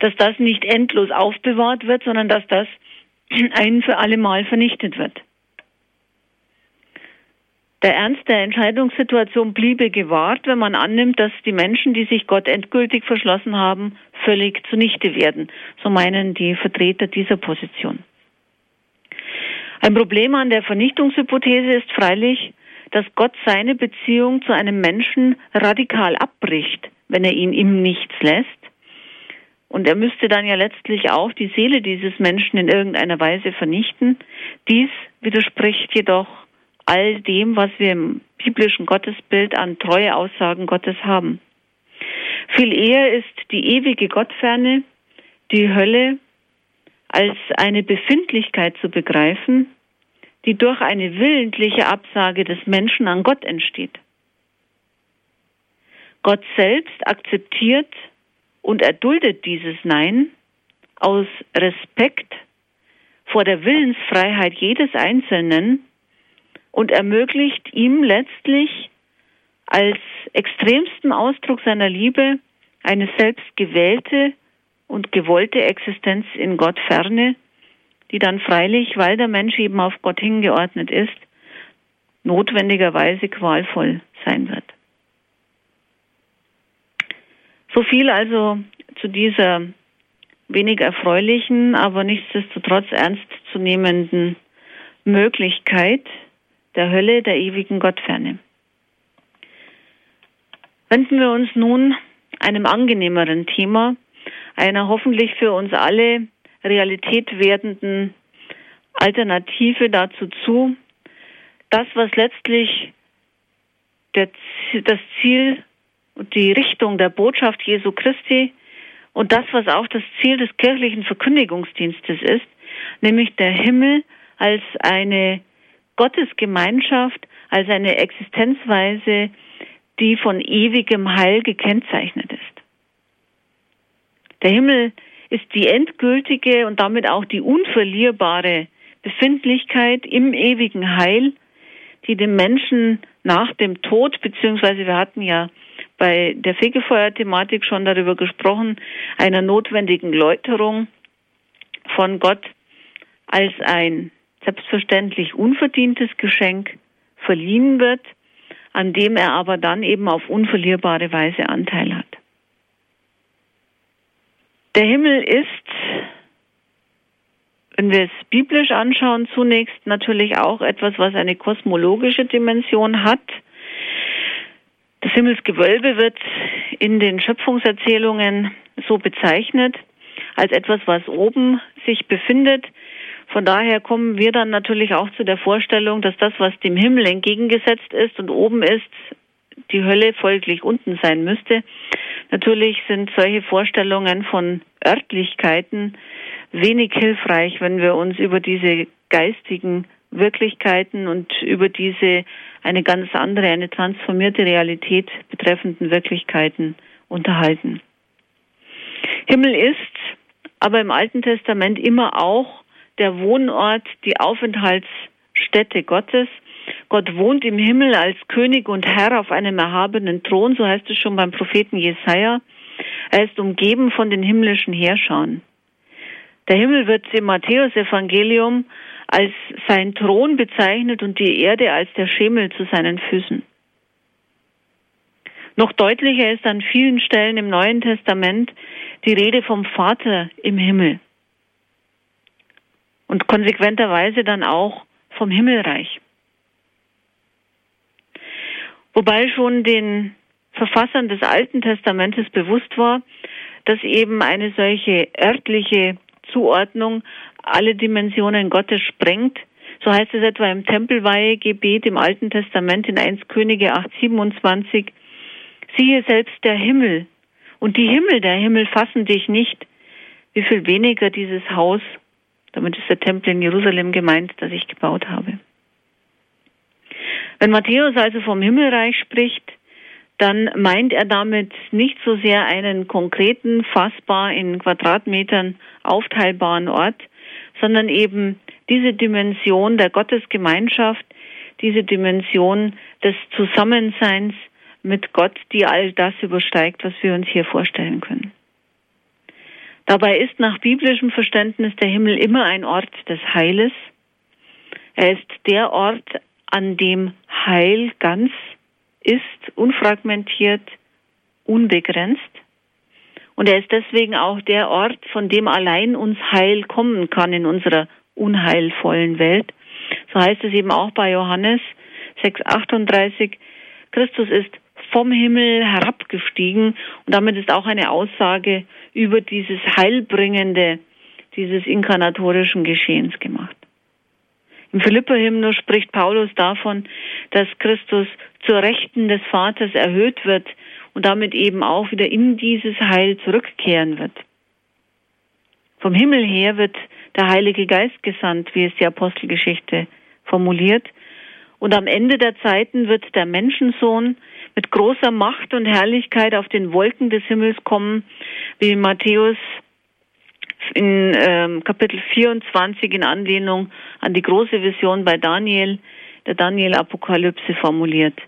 dass das nicht endlos aufbewahrt wird, sondern dass das ein für alle Mal vernichtet wird. Der Ernst der Entscheidungssituation bliebe gewahrt, wenn man annimmt, dass die Menschen, die sich Gott endgültig verschlossen haben, völlig zunichte werden. So meinen die Vertreter dieser Position. Ein Problem an der Vernichtungshypothese ist freilich, dass Gott seine Beziehung zu einem Menschen radikal abbricht, wenn er ihn im Nichts lässt und er müsste dann ja letztlich auch die Seele dieses Menschen in irgendeiner Weise vernichten. Dies widerspricht jedoch all dem, was wir im biblischen Gottesbild an treue Aussagen Gottes haben. Viel eher ist die ewige Gottferne, die Hölle, als eine Befindlichkeit zu begreifen, die durch eine willentliche Absage des Menschen an Gott entsteht. Gott selbst akzeptiert und erduldet dieses Nein aus Respekt vor der Willensfreiheit jedes Einzelnen und ermöglicht ihm letztlich als extremsten Ausdruck seiner Liebe eine selbst gewählte und gewollte Existenz in Gott ferne, die dann freilich, weil der Mensch eben auf Gott hingeordnet ist, notwendigerweise qualvoll sein wird. So viel also zu dieser wenig erfreulichen, aber nichtsdestotrotz ernstzunehmenden Möglichkeit, der Hölle, der ewigen Gottferne. Wenden wir uns nun einem angenehmeren Thema, einer hoffentlich für uns alle Realität werdenden Alternative dazu zu, das, was letztlich das Ziel die Richtung der Botschaft Jesu Christi und das, was auch das Ziel des kirchlichen Verkündigungsdienstes ist, nämlich der Himmel als eine Gottesgemeinschaft, als eine Existenzweise, die von ewigem Heil gekennzeichnet ist. Der Himmel ist die endgültige und damit auch die unverlierbare Befindlichkeit im ewigen Heil, die dem Menschen nach dem Tod, beziehungsweise wir hatten ja bei der Fegefeuer-Thematik schon darüber gesprochen, einer notwendigen Läuterung von Gott als ein selbstverständlich unverdientes Geschenk verliehen wird, an dem er aber dann eben auf unverlierbare Weise Anteil hat. Der Himmel ist, wenn wir es biblisch anschauen, zunächst natürlich auch etwas, was eine kosmologische Dimension hat. Das Himmelsgewölbe wird in den Schöpfungserzählungen so bezeichnet als etwas, was oben sich befindet. Von daher kommen wir dann natürlich auch zu der Vorstellung, dass das, was dem Himmel entgegengesetzt ist und oben ist, die Hölle folglich unten sein müsste. Natürlich sind solche Vorstellungen von Örtlichkeiten wenig hilfreich, wenn wir uns über diese geistigen Wirklichkeiten und über diese eine ganz andere, eine transformierte Realität betreffenden Wirklichkeiten unterhalten. Himmel ist aber im Alten Testament immer auch der Wohnort, die Aufenthaltsstätte Gottes. Gott wohnt im Himmel als König und Herr auf einem erhabenen Thron, so heißt es schon beim Propheten Jesaja. Er ist umgeben von den himmlischen Herrschern. Der Himmel wird im Matthäusevangelium als sein Thron bezeichnet und die Erde als der Schemel zu seinen Füßen. Noch deutlicher ist an vielen Stellen im Neuen Testament die Rede vom Vater im Himmel und konsequenterweise dann auch vom Himmelreich. Wobei schon den Verfassern des Alten Testamentes bewusst war, dass eben eine solche örtliche Zuordnung alle Dimensionen Gottes sprengt. So heißt es etwa im Tempelweihegebet im Alten Testament in 1 Könige 8,27. Siehe selbst der Himmel und die Himmel der Himmel fassen dich nicht, wie viel weniger dieses Haus, damit ist der Tempel in Jerusalem gemeint, das ich gebaut habe. Wenn Matthäus also vom Himmelreich spricht, dann meint er damit nicht so sehr einen konkreten, fassbar in Quadratmetern aufteilbaren Ort, sondern eben diese Dimension der Gottesgemeinschaft, diese Dimension des Zusammenseins mit Gott, die all das übersteigt, was wir uns hier vorstellen können. Dabei ist nach biblischem Verständnis der Himmel immer ein Ort des Heiles. Er ist der Ort, an dem Heil ganz ist, unfragmentiert, unbegrenzt. Und er ist deswegen auch der Ort, von dem allein uns Heil kommen kann in unserer unheilvollen Welt. So heißt es eben auch bei Johannes 6,38. Christus ist vom Himmel herabgestiegen und damit ist auch eine Aussage über dieses Heilbringende dieses inkarnatorischen Geschehens gemacht. Im Philipperhymnus spricht Paulus davon, dass Christus zur Rechten des Vaters erhöht wird und damit eben auch wieder in dieses Heil zurückkehren wird. Vom Himmel her wird der Heilige Geist gesandt, wie es die Apostelgeschichte formuliert. Und am Ende der Zeiten wird der Menschensohn mit großer Macht und Herrlichkeit auf den Wolken des Himmels kommen, wie Matthäus in ähm, Kapitel 24 in Anlehnung an die große Vision bei Daniel, der Daniel-Apokalypse formuliert.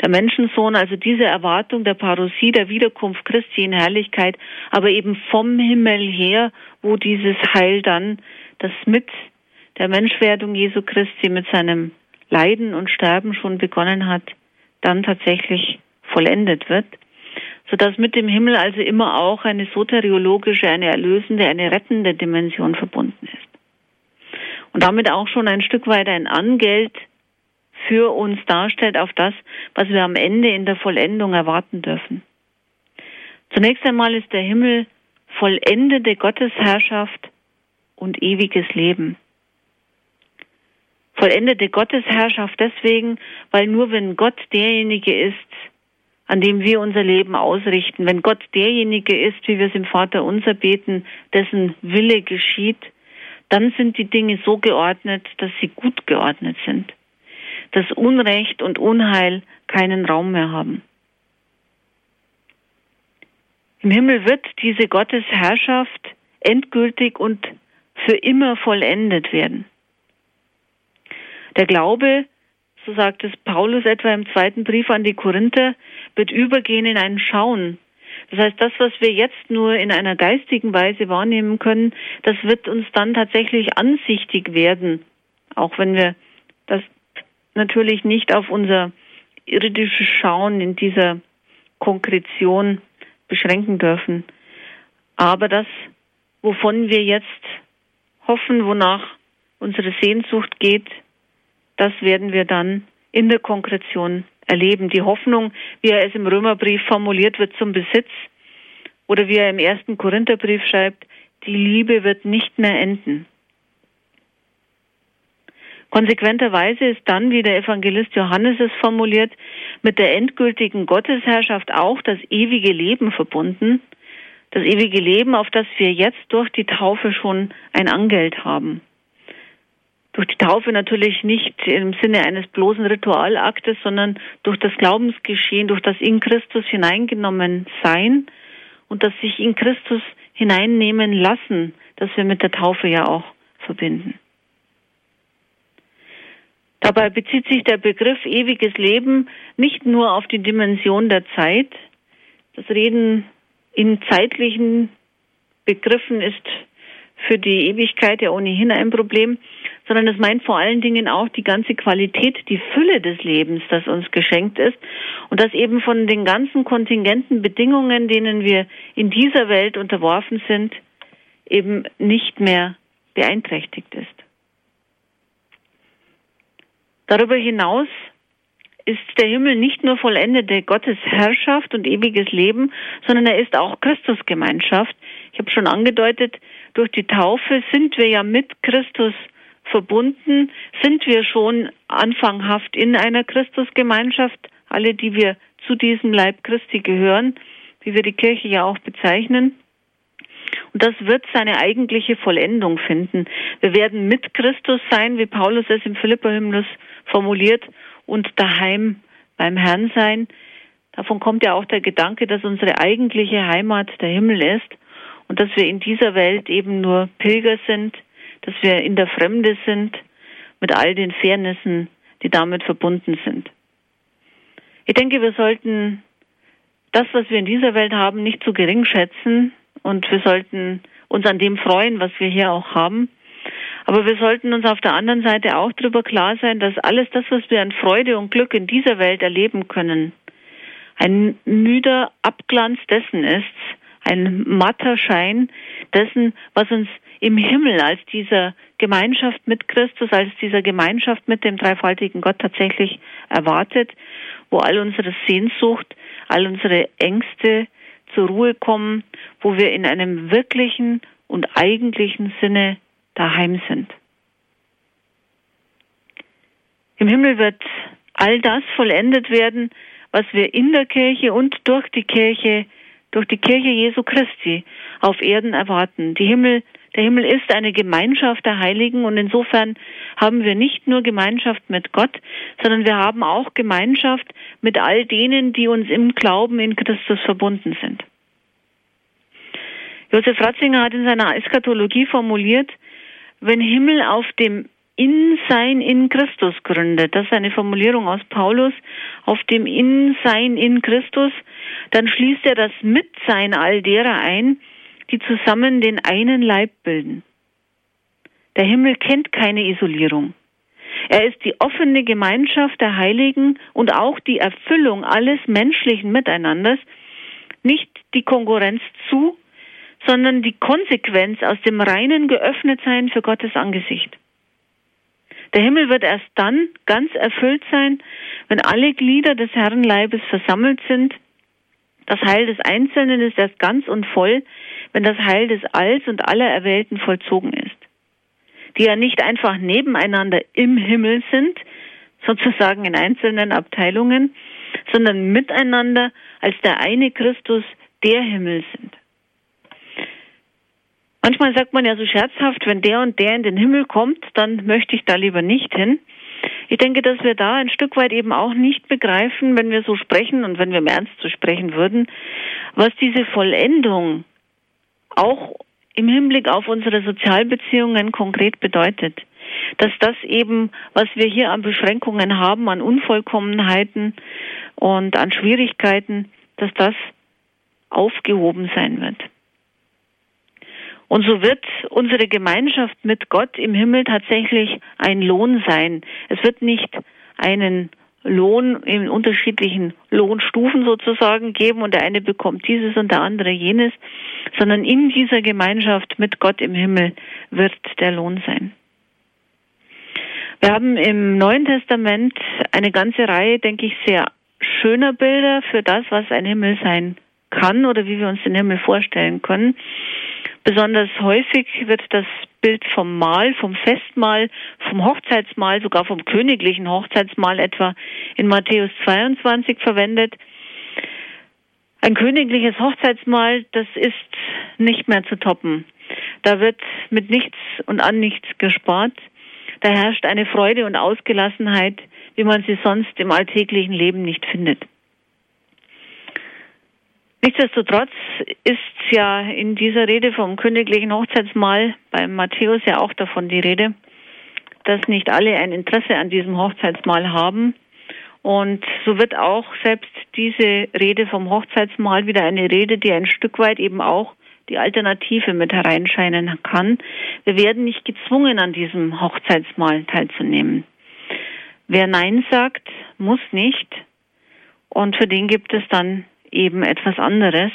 Der Menschensohn, also diese Erwartung der Parousie, der Wiederkunft Christi in Herrlichkeit, aber eben vom Himmel her, wo dieses Heil dann, das mit der Menschwerdung Jesu Christi, mit seinem Leiden und Sterben schon begonnen hat, dann tatsächlich vollendet wird, sodass mit dem Himmel also immer auch eine soteriologische, eine erlösende, eine rettende Dimension verbunden ist. Und damit auch schon ein Stück weit ein Angeld für uns darstellt auf das, was wir am Ende in der Vollendung erwarten dürfen. Zunächst einmal ist der Himmel vollendete Gottesherrschaft und ewiges Leben. Vollendete Gottesherrschaft deswegen, weil nur wenn Gott derjenige ist, an dem wir unser Leben ausrichten, wenn Gott derjenige ist, wie wir es im Vater unser beten, dessen Wille geschieht, dann sind die Dinge so geordnet, dass sie gut geordnet sind, dass Unrecht und Unheil keinen Raum mehr haben. Im Himmel wird diese Gottesherrschaft endgültig und für immer vollendet werden. Der Glaube, so sagt es Paulus etwa im zweiten Brief an die Korinther, wird übergehen in ein Schauen. Das heißt, das, was wir jetzt nur in einer geistigen Weise wahrnehmen können, das wird uns dann tatsächlich ansichtig werden, auch wenn wir das natürlich nicht auf unser irdisches Schauen in dieser Konkretion beschränken dürfen. Aber das, wovon wir jetzt hoffen, wonach unsere Sehnsucht geht, das werden wir dann in der Konkretion erleben. Die Hoffnung, wie er es im Römerbrief formuliert wird, zum Besitz oder wie er im ersten Korintherbrief schreibt, die Liebe wird nicht mehr enden. Konsequenterweise ist dann, wie der Evangelist Johannes es formuliert, mit der endgültigen Gottesherrschaft auch das ewige Leben verbunden. Das ewige Leben, auf das wir jetzt durch die Taufe schon ein Angeld haben durch die Taufe natürlich nicht im Sinne eines bloßen Ritualaktes, sondern durch das Glaubensgeschehen, durch das in Christus hineingenommen sein und das sich in Christus hineinnehmen lassen, das wir mit der Taufe ja auch verbinden. Dabei bezieht sich der Begriff ewiges Leben nicht nur auf die Dimension der Zeit. Das Reden in zeitlichen Begriffen ist für die Ewigkeit ja ohnehin ein Problem, sondern es meint vor allen Dingen auch die ganze Qualität, die Fülle des Lebens, das uns geschenkt ist und das eben von den ganzen kontingenten Bedingungen, denen wir in dieser Welt unterworfen sind, eben nicht mehr beeinträchtigt ist. Darüber hinaus ist der Himmel nicht nur vollendete Gottes Herrschaft und ewiges Leben, sondern er ist auch Christusgemeinschaft. Ich habe schon angedeutet, durch die Taufe sind wir ja mit Christus verbunden, sind wir schon anfanghaft in einer Christusgemeinschaft, alle, die wir zu diesem Leib Christi gehören, wie wir die Kirche ja auch bezeichnen. Und das wird seine eigentliche Vollendung finden. Wir werden mit Christus sein, wie Paulus es im Philipperhymnus formuliert, und daheim beim Herrn sein. Davon kommt ja auch der Gedanke, dass unsere eigentliche Heimat der Himmel ist und dass wir in dieser Welt eben nur Pilger sind, dass wir in der Fremde sind mit all den Fairnessen, die damit verbunden sind. Ich denke, wir sollten das, was wir in dieser Welt haben, nicht zu gering schätzen und wir sollten uns an dem freuen, was wir hier auch haben. Aber wir sollten uns auf der anderen Seite auch darüber klar sein, dass alles das, was wir an Freude und Glück in dieser Welt erleben können, ein müder Abglanz dessen ist, ein matter Schein dessen, was uns im Himmel als dieser Gemeinschaft mit Christus, als dieser Gemeinschaft mit dem dreifaltigen Gott tatsächlich erwartet, wo all unsere Sehnsucht, all unsere Ängste zur Ruhe kommen, wo wir in einem wirklichen und eigentlichen Sinne daheim sind. Im Himmel wird all das vollendet werden, was wir in der Kirche und durch die Kirche, durch die Kirche Jesu Christi auf Erden erwarten. Die Himmel der Himmel ist eine Gemeinschaft der Heiligen und insofern haben wir nicht nur Gemeinschaft mit Gott, sondern wir haben auch Gemeinschaft mit all denen, die uns im Glauben in Christus verbunden sind. Josef Ratzinger hat in seiner Eschatologie formuliert, wenn Himmel auf dem In-Sein in Christus gründet, das ist eine Formulierung aus Paulus, auf dem In-Sein in Christus, dann schließt er das Mitsein all derer ein, die zusammen den einen Leib bilden. Der Himmel kennt keine Isolierung. Er ist die offene Gemeinschaft der Heiligen und auch die Erfüllung alles menschlichen Miteinanders, nicht die Konkurrenz zu, sondern die Konsequenz aus dem reinen Geöffnetsein für Gottes Angesicht. Der Himmel wird erst dann ganz erfüllt sein, wenn alle Glieder des Herrenleibes versammelt sind. Das Heil des Einzelnen ist erst ganz und voll, wenn das Heil des Alls und aller Erwählten vollzogen ist. Die ja nicht einfach nebeneinander im Himmel sind, sozusagen in einzelnen Abteilungen, sondern miteinander als der eine Christus der Himmel sind. Manchmal sagt man ja so scherzhaft, wenn der und der in den Himmel kommt, dann möchte ich da lieber nicht hin. Ich denke, dass wir da ein Stück weit eben auch nicht begreifen, wenn wir so sprechen und wenn wir im Ernst so sprechen würden, was diese Vollendung auch im Hinblick auf unsere Sozialbeziehungen konkret bedeutet. Dass das eben, was wir hier an Beschränkungen haben, an Unvollkommenheiten und an Schwierigkeiten, dass das aufgehoben sein wird. Und so wird unsere Gemeinschaft mit Gott im Himmel tatsächlich ein Lohn sein. Es wird nicht einen Lohn in unterschiedlichen Lohnstufen sozusagen geben und der eine bekommt dieses und der andere jenes, sondern in dieser Gemeinschaft mit Gott im Himmel wird der Lohn sein. Wir haben im Neuen Testament eine ganze Reihe, denke ich, sehr schöner Bilder für das, was ein Himmel sein kann oder wie wir uns den Himmel vorstellen können. Besonders häufig wird das Bild vom Mahl, vom Festmahl, vom Hochzeitsmahl, sogar vom königlichen Hochzeitsmahl etwa in Matthäus 22 verwendet. Ein königliches Hochzeitsmahl, das ist nicht mehr zu toppen. Da wird mit nichts und an nichts gespart. Da herrscht eine Freude und Ausgelassenheit, wie man sie sonst im alltäglichen Leben nicht findet. Nichtsdestotrotz ist ja in dieser Rede vom königlichen Hochzeitsmahl beim Matthäus ja auch davon die Rede, dass nicht alle ein Interesse an diesem Hochzeitsmahl haben. Und so wird auch selbst diese Rede vom Hochzeitsmahl wieder eine Rede, die ein Stück weit eben auch die Alternative mit hereinscheinen kann. Wir werden nicht gezwungen, an diesem Hochzeitsmahl teilzunehmen. Wer Nein sagt, muss nicht. Und für den gibt es dann eben etwas anderes.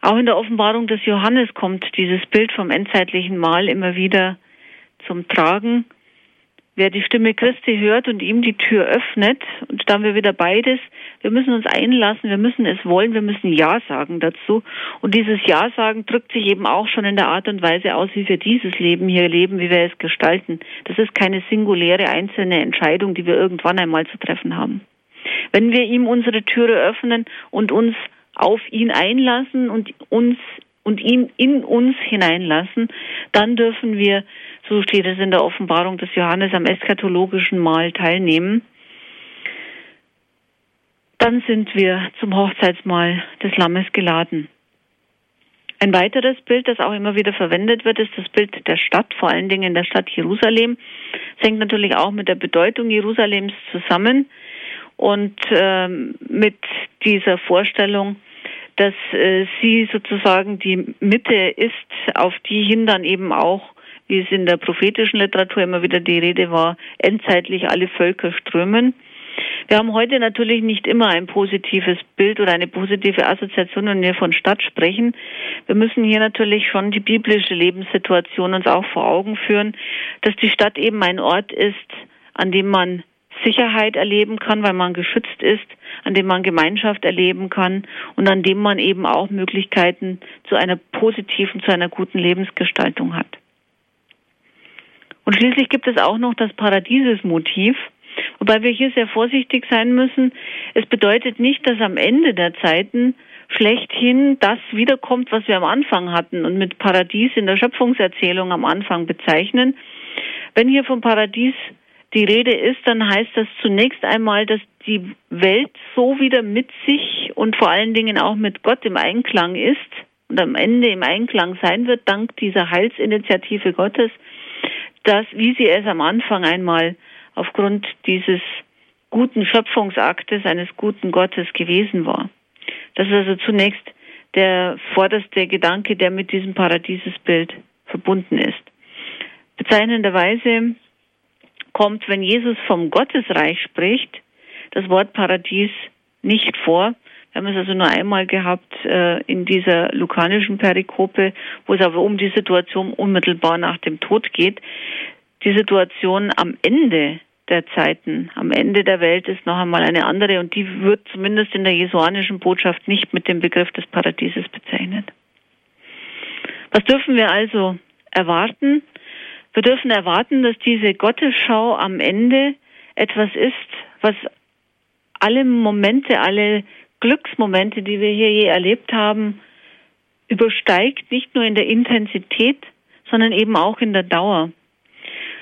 Auch in der Offenbarung des Johannes kommt dieses Bild vom endzeitlichen Mahl immer wieder zum Tragen. Wer die Stimme Christi hört und ihm die Tür öffnet, und da haben wir wieder beides, wir müssen uns einlassen, wir müssen es wollen, wir müssen Ja sagen dazu. Und dieses Ja sagen drückt sich eben auch schon in der Art und Weise aus, wie wir dieses Leben hier leben, wie wir es gestalten. Das ist keine singuläre einzelne Entscheidung, die wir irgendwann einmal zu treffen haben. Wenn wir ihm unsere Türe öffnen und uns auf ihn einlassen und uns und ihn in uns hineinlassen, dann dürfen wir, so steht es in der Offenbarung des Johannes, am eschatologischen Mahl teilnehmen. Dann sind wir zum Hochzeitsmahl des Lammes geladen. Ein weiteres Bild, das auch immer wieder verwendet wird, ist das Bild der Stadt, vor allen Dingen in der Stadt Jerusalem. Es hängt natürlich auch mit der Bedeutung Jerusalems zusammen und ähm, mit dieser Vorstellung, dass äh, sie sozusagen die Mitte ist, auf die hin dann eben auch, wie es in der prophetischen Literatur immer wieder die Rede war, endzeitlich alle Völker strömen. Wir haben heute natürlich nicht immer ein positives Bild oder eine positive Assoziation, wenn wir von Stadt sprechen. Wir müssen hier natürlich schon die biblische Lebenssituation uns auch vor Augen führen, dass die Stadt eben ein Ort ist, an dem man Sicherheit erleben kann, weil man geschützt ist, an dem man Gemeinschaft erleben kann und an dem man eben auch Möglichkeiten zu einer positiven, zu einer guten Lebensgestaltung hat. Und schließlich gibt es auch noch das Paradiesesmotiv, wobei wir hier sehr vorsichtig sein müssen. Es bedeutet nicht, dass am Ende der Zeiten schlechthin das wiederkommt, was wir am Anfang hatten und mit Paradies in der Schöpfungserzählung am Anfang bezeichnen. Wenn hier vom Paradies die Rede ist, dann heißt das zunächst einmal, dass die Welt so wieder mit sich und vor allen Dingen auch mit Gott im Einklang ist und am Ende im Einklang sein wird, dank dieser Heilsinitiative Gottes, dass, wie sie es am Anfang einmal aufgrund dieses guten Schöpfungsaktes eines guten Gottes gewesen war. Das ist also zunächst der vorderste Gedanke, der mit diesem Paradiesesbild verbunden ist. Bezeichnenderweise kommt, wenn Jesus vom Gottesreich spricht, das Wort Paradies nicht vor. Wir haben es also nur einmal gehabt äh, in dieser lukanischen Perikope, wo es aber um die Situation unmittelbar nach dem Tod geht. die Situation am Ende der Zeiten, am Ende der Welt ist noch einmal eine andere und die wird zumindest in der jesuanischen Botschaft nicht mit dem Begriff des Paradieses bezeichnet. Was dürfen wir also erwarten? Wir dürfen erwarten, dass diese Gottesschau am Ende etwas ist, was alle Momente, alle Glücksmomente, die wir hier je erlebt haben, übersteigt, nicht nur in der Intensität, sondern eben auch in der Dauer.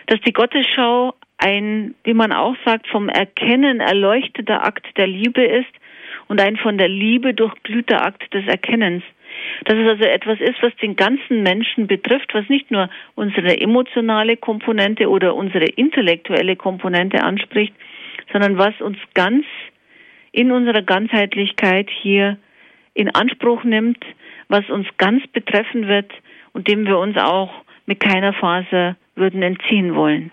Dass die Gottesschau ein, wie man auch sagt, vom Erkennen erleuchteter Akt der Liebe ist und ein von der Liebe durchglühter Akt des Erkennens. Dass es also etwas ist, was den ganzen Menschen betrifft, was nicht nur unsere emotionale Komponente oder unsere intellektuelle Komponente anspricht, sondern was uns ganz in unserer Ganzheitlichkeit hier in Anspruch nimmt, was uns ganz betreffen wird und dem wir uns auch mit keiner Faser würden entziehen wollen.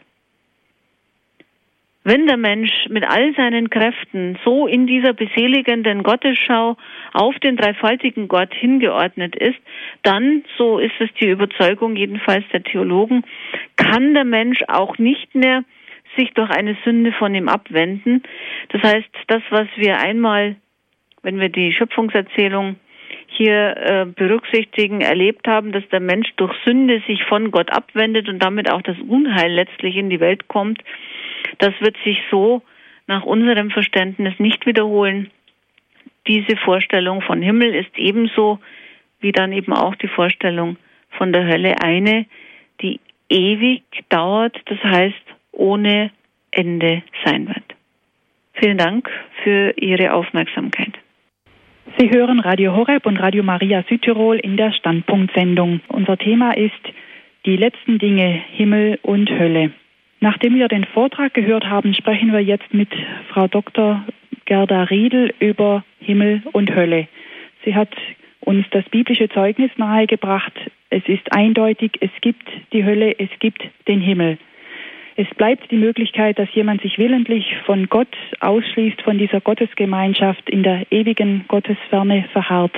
Wenn der Mensch mit all seinen Kräften so in dieser beseligenden Gottesschau auf den dreifaltigen Gott hingeordnet ist, dann, so ist es die Überzeugung jedenfalls der Theologen, kann der Mensch auch nicht mehr sich durch eine Sünde von ihm abwenden. Das heißt, das, was wir einmal, wenn wir die Schöpfungserzählung hier äh, berücksichtigen, erlebt haben, dass der Mensch durch Sünde sich von Gott abwendet und damit auch das Unheil letztlich in die Welt kommt, das wird sich so nach unserem Verständnis nicht wiederholen. Diese Vorstellung von Himmel ist ebenso wie dann eben auch die Vorstellung von der Hölle eine, die ewig dauert, das heißt ohne Ende sein wird. Vielen Dank für Ihre Aufmerksamkeit. Sie hören Radio Horeb und Radio Maria Südtirol in der Standpunktsendung. Unser Thema ist die letzten Dinge Himmel und Hölle. Nachdem wir den Vortrag gehört haben, sprechen wir jetzt mit Frau Dr. Gerda Riedel über Himmel und Hölle. Sie hat uns das biblische Zeugnis nahegebracht. Es ist eindeutig, es gibt die Hölle, es gibt den Himmel. Es bleibt die Möglichkeit, dass jemand sich willentlich von Gott ausschließt, von dieser Gottesgemeinschaft in der ewigen Gottesferne verharrt.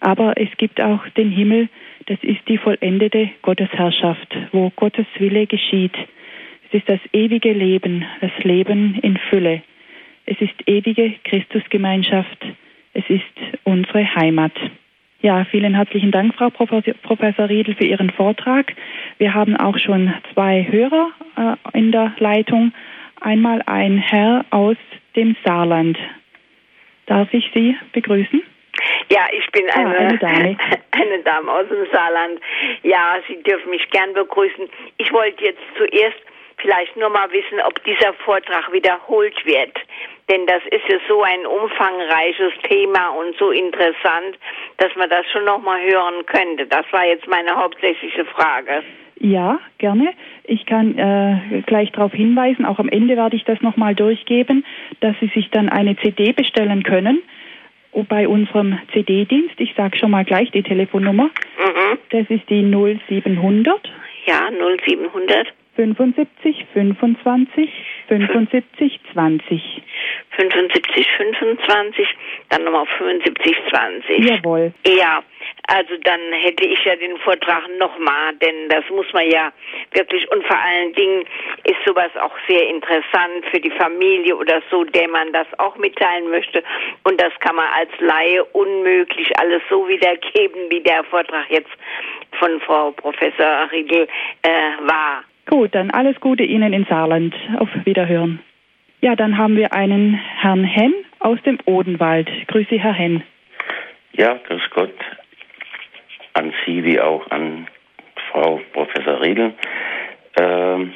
Aber es gibt auch den Himmel, das ist die vollendete Gottesherrschaft, wo Gottes Wille geschieht. Es ist das ewige Leben, das Leben in Fülle. Es ist ewige Christusgemeinschaft. Es ist unsere Heimat. Ja, vielen herzlichen Dank, Frau Professor Riedel, für Ihren Vortrag. Wir haben auch schon zwei Hörer äh, in der Leitung. Einmal ein Herr aus dem Saarland. Darf ich Sie begrüßen? Ja, ich bin eine, ah, eine, Dame. eine Dame aus dem Saarland. Ja, Sie dürfen mich gern begrüßen. Ich wollte jetzt zuerst vielleicht nur mal wissen, ob dieser Vortrag wiederholt wird. Denn das ist ja so ein umfangreiches Thema und so interessant, dass man das schon noch mal hören könnte. Das war jetzt meine hauptsächliche Frage. Ja, gerne. Ich kann äh, gleich darauf hinweisen, auch am Ende werde ich das nochmal durchgeben, dass Sie sich dann eine CD bestellen können bei unserem CD-Dienst. Ich sage schon mal gleich die Telefonnummer. Mhm. Das ist die 0700. Ja, 0700. 75, 25, 75, 20. 75, 25, dann nochmal 75, 20. Jawohl. Ja, also dann hätte ich ja den Vortrag nochmal, denn das muss man ja wirklich und vor allen Dingen ist sowas auch sehr interessant für die Familie oder so, der man das auch mitteilen möchte und das kann man als Laie unmöglich alles so wiedergeben, wie der Vortrag jetzt von Frau Professor Riedel äh, war. Gut, dann alles Gute Ihnen in Saarland. Auf Wiederhören. Ja, dann haben wir einen Herrn Henn aus dem Odenwald. Grüße, Herr Henn. Ja, grüß Gott an Sie wie auch an Frau Professor Riedel. Ähm,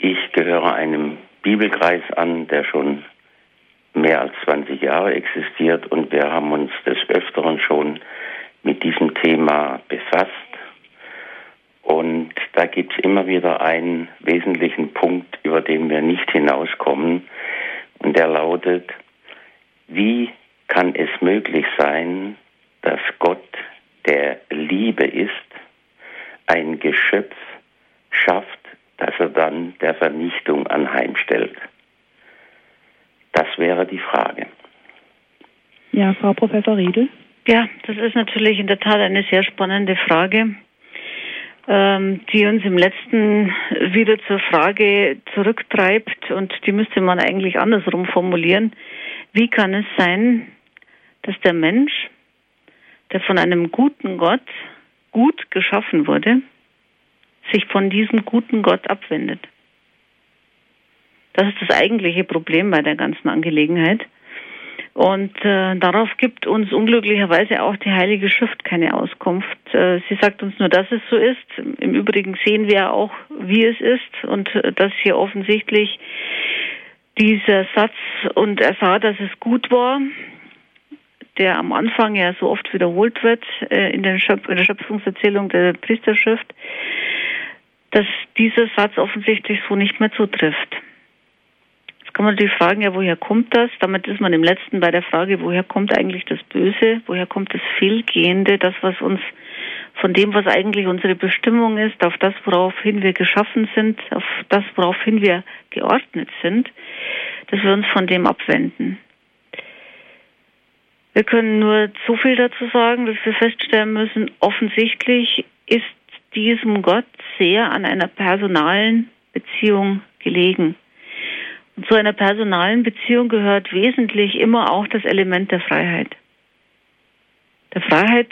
ich gehöre einem Bibelkreis an, der schon mehr als 20 Jahre existiert und wir haben uns des Öfteren schon mit diesem Thema befasst. Und da gibt es immer wieder einen wesentlichen Punkt, über den wir nicht hinauskommen. Und der lautet, wie kann es möglich sein, dass Gott, der Liebe ist, ein Geschöpf schafft, das er dann der Vernichtung anheimstellt? Das wäre die Frage. Ja, Frau Professor Riedel. Ja, das ist natürlich in der Tat eine sehr spannende Frage. Ähm, die uns im letzten wieder zur Frage zurücktreibt und die müsste man eigentlich andersrum formulieren. Wie kann es sein, dass der Mensch, der von einem guten Gott gut geschaffen wurde, sich von diesem guten Gott abwendet? Das ist das eigentliche Problem bei der ganzen Angelegenheit. Und äh, darauf gibt uns unglücklicherweise auch die Heilige Schrift keine Auskunft. Äh, sie sagt uns nur, dass es so ist. Im Übrigen sehen wir auch, wie es ist und äh, dass hier offensichtlich dieser Satz und er sah, dass es gut war, der am Anfang ja so oft wiederholt wird äh, in, in der Schöpfungserzählung der Priesterschrift, dass dieser Satz offensichtlich so nicht mehr zutrifft kann man natürlich fragen, ja, woher kommt das? Damit ist man im letzten bei der Frage, woher kommt eigentlich das Böse? Woher kommt das Fehlgehende? Das, was uns von dem, was eigentlich unsere Bestimmung ist, auf das, woraufhin wir geschaffen sind, auf das, woraufhin wir geordnet sind, dass wir uns von dem abwenden. Wir können nur so viel dazu sagen, dass wir feststellen müssen, offensichtlich ist diesem Gott sehr an einer personalen Beziehung gelegen. Zu einer personalen Beziehung gehört wesentlich immer auch das Element der Freiheit. Der Freiheit,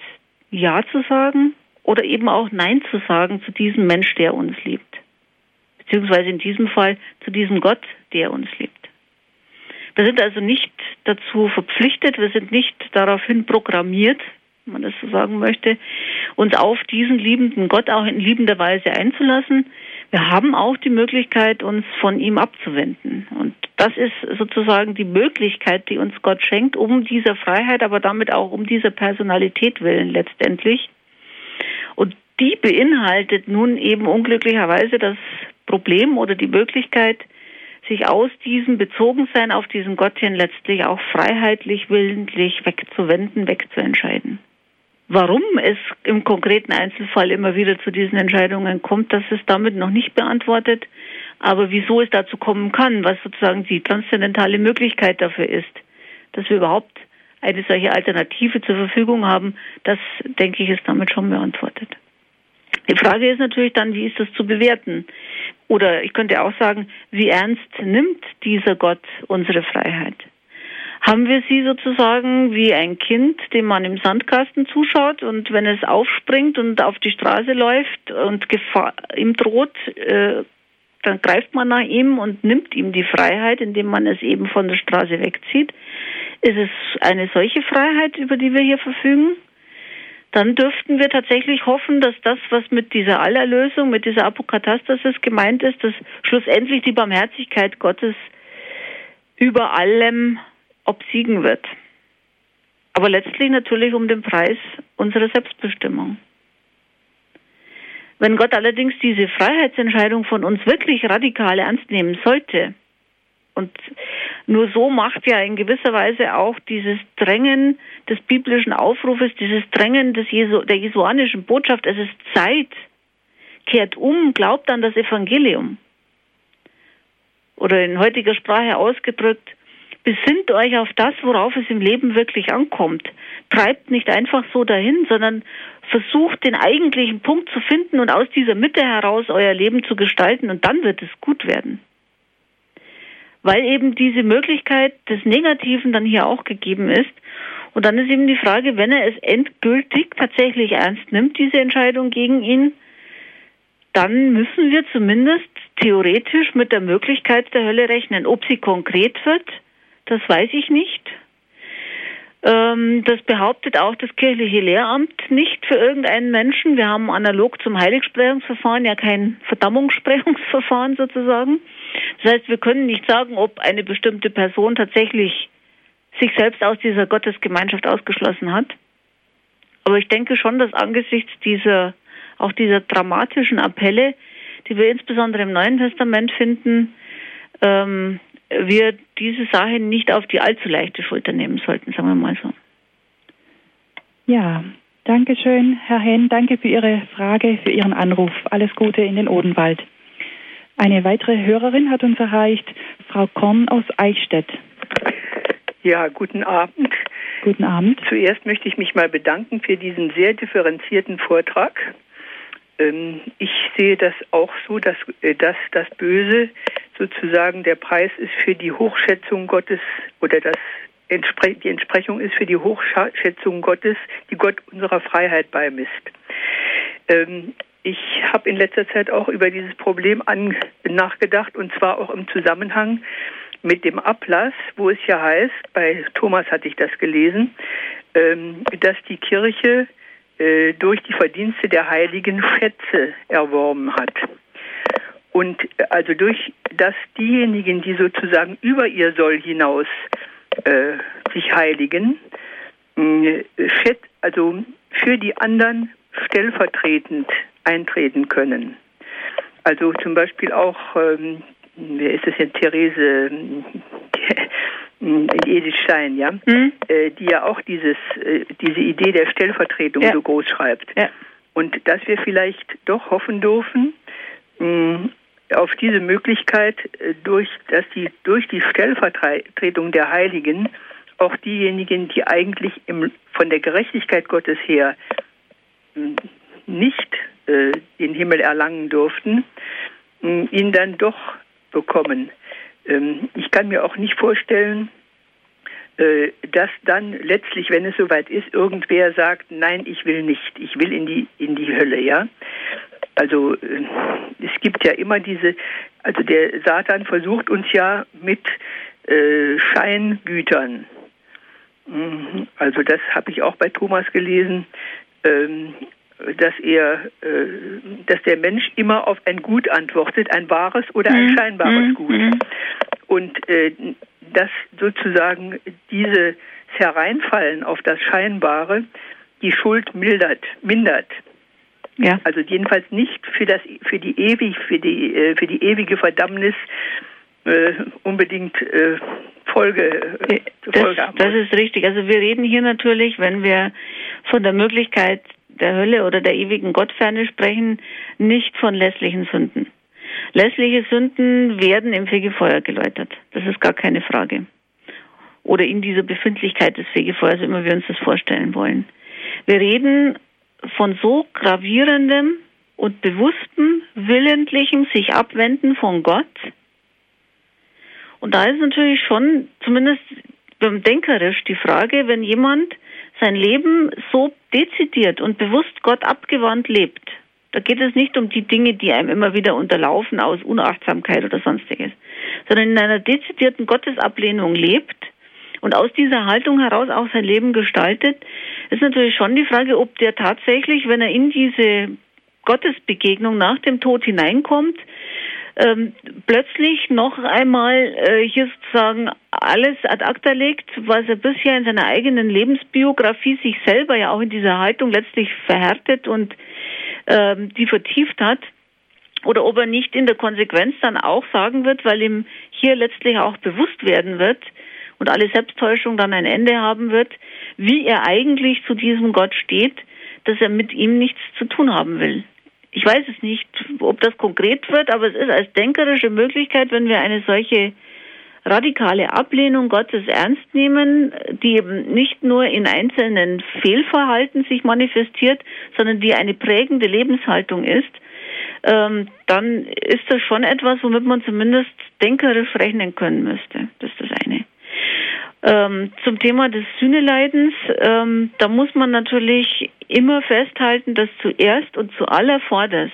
Ja zu sagen oder eben auch Nein zu sagen zu diesem Mensch, der uns liebt. Beziehungsweise in diesem Fall zu diesem Gott, der uns liebt. Wir sind also nicht dazu verpflichtet, wir sind nicht daraufhin programmiert, wenn man das so sagen möchte, uns auf diesen liebenden Gott auch in liebender Weise einzulassen wir haben auch die Möglichkeit, uns von ihm abzuwenden. Und das ist sozusagen die Möglichkeit, die uns Gott schenkt, um dieser Freiheit, aber damit auch um dieser Personalität willen letztendlich. Und die beinhaltet nun eben unglücklicherweise das Problem oder die Möglichkeit, sich aus diesem Bezogensein auf diesen Gott hin letztlich auch freiheitlich, willentlich wegzuwenden, wegzuentscheiden. Warum es im konkreten Einzelfall immer wieder zu diesen Entscheidungen kommt, das ist damit noch nicht beantwortet. Aber wieso es dazu kommen kann, was sozusagen die transzendentale Möglichkeit dafür ist, dass wir überhaupt eine solche Alternative zur Verfügung haben, das denke ich ist damit schon beantwortet. Die Frage ist natürlich dann, wie ist das zu bewerten? Oder ich könnte auch sagen, wie ernst nimmt dieser Gott unsere Freiheit? Haben wir sie sozusagen wie ein Kind, dem man im Sandkasten zuschaut und wenn es aufspringt und auf die Straße läuft und Gefahr ihm droht, äh, dann greift man nach ihm und nimmt ihm die Freiheit, indem man es eben von der Straße wegzieht. Ist es eine solche Freiheit, über die wir hier verfügen? Dann dürften wir tatsächlich hoffen, dass das, was mit dieser Allerlösung, mit dieser Apokatastasis gemeint ist, dass schlussendlich die Barmherzigkeit Gottes über allem obsiegen wird. Aber letztlich natürlich um den Preis unserer Selbstbestimmung. Wenn Gott allerdings diese Freiheitsentscheidung von uns wirklich radikal ernst nehmen sollte, und nur so macht ja in gewisser Weise auch dieses Drängen des biblischen Aufrufes, dieses Drängen des Jesu, der jesuanischen Botschaft, es ist Zeit, kehrt um, glaubt an das Evangelium. Oder in heutiger Sprache ausgedrückt, Besinnt euch auf das, worauf es im Leben wirklich ankommt. Treibt nicht einfach so dahin, sondern versucht den eigentlichen Punkt zu finden und aus dieser Mitte heraus euer Leben zu gestalten und dann wird es gut werden. Weil eben diese Möglichkeit des Negativen dann hier auch gegeben ist. Und dann ist eben die Frage, wenn er es endgültig tatsächlich ernst nimmt, diese Entscheidung gegen ihn, dann müssen wir zumindest theoretisch mit der Möglichkeit der Hölle rechnen. Ob sie konkret wird, das weiß ich nicht. Ähm, das behauptet auch das kirchliche Lehramt nicht für irgendeinen Menschen. Wir haben analog zum Heiligsprechungsverfahren ja kein Verdammungssprechungsverfahren sozusagen. Das heißt, wir können nicht sagen, ob eine bestimmte Person tatsächlich sich selbst aus dieser Gottesgemeinschaft ausgeschlossen hat. Aber ich denke schon, dass angesichts dieser, auch dieser dramatischen Appelle, die wir insbesondere im Neuen Testament finden, ähm, wir diese Sache nicht auf die allzu leichte Schulter nehmen sollten, sagen wir mal so. Ja, danke schön, Herr Henn. Danke für Ihre Frage, für Ihren Anruf. Alles Gute in den Odenwald. Eine weitere Hörerin hat uns erreicht, Frau Korn aus Eichstätt. Ja, guten Abend. Guten Abend. Zuerst möchte ich mich mal bedanken für diesen sehr differenzierten Vortrag. Ähm, ich sehe das auch so, dass, äh, dass das Böse sozusagen der Preis ist für die Hochschätzung Gottes oder das die Entsprechung ist für die Hochschätzung Gottes, die Gott unserer Freiheit beimisst. Ähm, ich habe in letzter Zeit auch über dieses Problem nachgedacht und zwar auch im Zusammenhang mit dem Ablass, wo es ja heißt, bei Thomas hatte ich das gelesen, ähm, dass die Kirche äh, durch die Verdienste der Heiligen Schätze erworben hat. Und äh, also durch dass diejenigen, die sozusagen über ihr Soll hinaus äh, sich heiligen, äh, also für die anderen stellvertretend eintreten können. Also zum Beispiel auch, ähm, wer ist das denn, Therese Edith Stein, ja, mhm. die ja auch dieses, äh, diese Idee der Stellvertretung ja. so groß schreibt. Ja. Und dass wir vielleicht doch hoffen dürfen, mh, auf diese Möglichkeit, äh, durch, dass die, durch die Stellvertretung der Heiligen auch diejenigen, die eigentlich im, von der Gerechtigkeit Gottes her nicht äh, den Himmel erlangen durften, ihn dann doch bekommen. Ähm, ich kann mir auch nicht vorstellen, äh, dass dann letztlich, wenn es soweit ist, irgendwer sagt, nein, ich will nicht, ich will in die in die Hölle, ja. Also äh, es gibt ja immer diese, also der Satan versucht uns ja mit äh, Scheingütern. Mhm. Also das habe ich auch bei Thomas gelesen. Ähm, dass er, äh, dass der Mensch immer auf ein Gut antwortet, ein wahres oder ein mhm. scheinbares mhm. Gut. Mhm. Und äh, dass sozusagen dieses Hereinfallen auf das Scheinbare die Schuld mildert, mindert. Ja. Also jedenfalls nicht für das, für die ewig, für die, äh, für die ewige Verdammnis äh, unbedingt äh, Folge, äh, das, das ist richtig. Also wir reden hier natürlich, wenn wir von der Möglichkeit der Hölle oder der ewigen Gottferne sprechen, nicht von lässlichen Sünden. Lässliche Sünden werden im Fegefeuer geläutert. Das ist gar keine Frage. Oder in dieser Befindlichkeit des Fegefeuers, immer wir uns das vorstellen wollen. Wir reden von so gravierendem und bewusstem, willentlichem sich abwenden von Gott. Und da ist natürlich schon, zumindest denkerisch, die Frage, wenn jemand sein Leben so dezidiert und bewusst Gott abgewandt lebt, da geht es nicht um die Dinge, die einem immer wieder unterlaufen aus Unachtsamkeit oder sonstiges, sondern in einer dezidierten Gottesablehnung lebt und aus dieser Haltung heraus auch sein Leben gestaltet, ist natürlich schon die Frage, ob der tatsächlich, wenn er in diese Gottesbegegnung nach dem Tod hineinkommt, ähm, plötzlich noch einmal äh, hier sozusagen alles ad acta legt, was er bisher in seiner eigenen Lebensbiografie sich selber ja auch in dieser Haltung letztlich verhärtet und ähm, die vertieft hat, oder ob er nicht in der Konsequenz dann auch sagen wird, weil ihm hier letztlich auch bewusst werden wird und alle Selbsttäuschung dann ein Ende haben wird, wie er eigentlich zu diesem Gott steht, dass er mit ihm nichts zu tun haben will. Ich weiß es nicht, ob das konkret wird, aber es ist als denkerische Möglichkeit, wenn wir eine solche radikale Ablehnung Gottes ernst nehmen, die eben nicht nur in einzelnen Fehlverhalten sich manifestiert, sondern die eine prägende Lebenshaltung ist, ähm, dann ist das schon etwas, womit man zumindest denkerisch rechnen können müsste. Das ist das eine. Ähm, zum Thema des Sühneleidens, ähm, da muss man natürlich immer festhalten, dass zuerst und zuallervorderst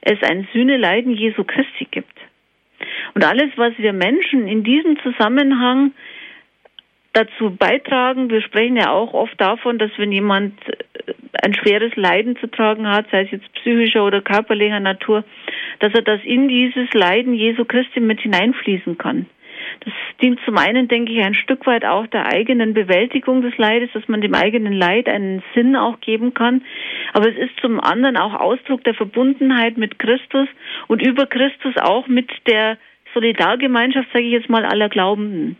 es ein Sühneleiden Jesu Christi gibt. Und alles, was wir Menschen in diesem Zusammenhang dazu beitragen, wir sprechen ja auch oft davon, dass wenn jemand äh, ein schweres Leiden zu tragen hat, sei es jetzt psychischer oder körperlicher Natur, dass er das in dieses Leiden Jesu Christi mit hineinfließen kann. Das dient zum einen, denke ich, ein Stück weit auch der eigenen Bewältigung des Leides, dass man dem eigenen Leid einen Sinn auch geben kann. Aber es ist zum anderen auch Ausdruck der Verbundenheit mit Christus und über Christus auch mit der Solidargemeinschaft, sage ich jetzt mal, aller Glaubenden.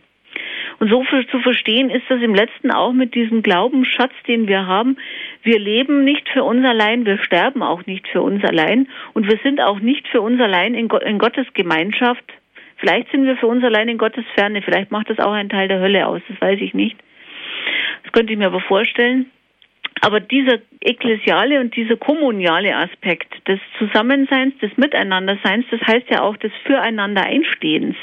Und so für, zu verstehen ist das im letzten auch mit diesem Glaubensschatz, den wir haben. Wir leben nicht für uns allein, wir sterben auch nicht für uns allein und wir sind auch nicht für uns allein in, in Gottes Gemeinschaft Vielleicht sind wir für uns allein in Gottes Ferne. Vielleicht macht das auch einen Teil der Hölle aus. Das weiß ich nicht. Das könnte ich mir aber vorstellen. Aber dieser ekklesiale und dieser kommuniale Aspekt des Zusammenseins, des Miteinanderseins, das heißt ja auch des Füreinander-Einstehens.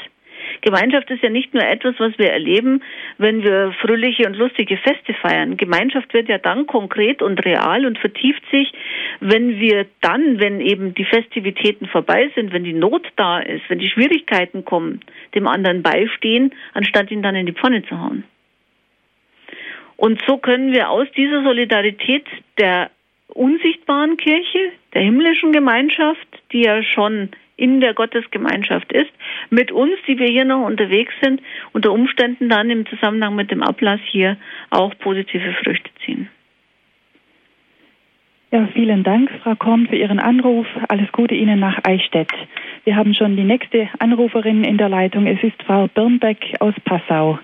Gemeinschaft ist ja nicht nur etwas, was wir erleben, wenn wir fröhliche und lustige Feste feiern. Gemeinschaft wird ja dann konkret und real und vertieft sich, wenn wir dann, wenn eben die Festivitäten vorbei sind, wenn die Not da ist, wenn die Schwierigkeiten kommen, dem anderen beistehen, anstatt ihn dann in die Pfanne zu hauen. Und so können wir aus dieser Solidarität der unsichtbaren Kirche, der himmlischen Gemeinschaft, die ja schon in der Gottesgemeinschaft ist, mit uns, die wir hier noch unterwegs sind, unter Umständen dann im Zusammenhang mit dem Ablass hier auch positive Früchte ziehen. Ja, vielen Dank, Frau Korn, für Ihren Anruf. Alles Gute Ihnen nach Eichstätt. Wir haben schon die nächste Anruferin in der Leitung. Es ist Frau Birnbeck aus Passau.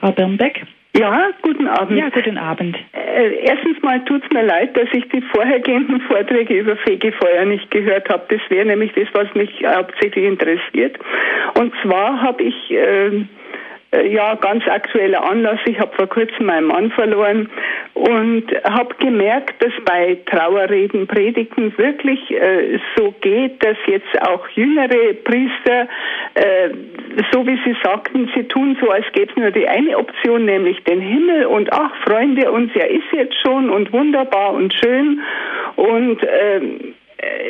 Frau Birnbeck? Ja, guten Abend. Ja, guten Abend. Äh, erstens mal tut es mir leid, dass ich die vorhergehenden Vorträge über Fegefeuer nicht gehört habe. Das wäre nämlich das, was mich hauptsächlich interessiert. Und zwar habe ich äh, ja, ganz aktueller Anlass. Ich habe vor kurzem meinen Mann verloren und habe gemerkt, dass bei Trauerreden, Predigten wirklich äh, so geht, dass jetzt auch jüngere Priester, äh, so wie sie sagten, sie tun so, als gäbe es nur die eine Option, nämlich den Himmel und ach, Freunde, uns ja ist jetzt schon und wunderbar und schön und äh,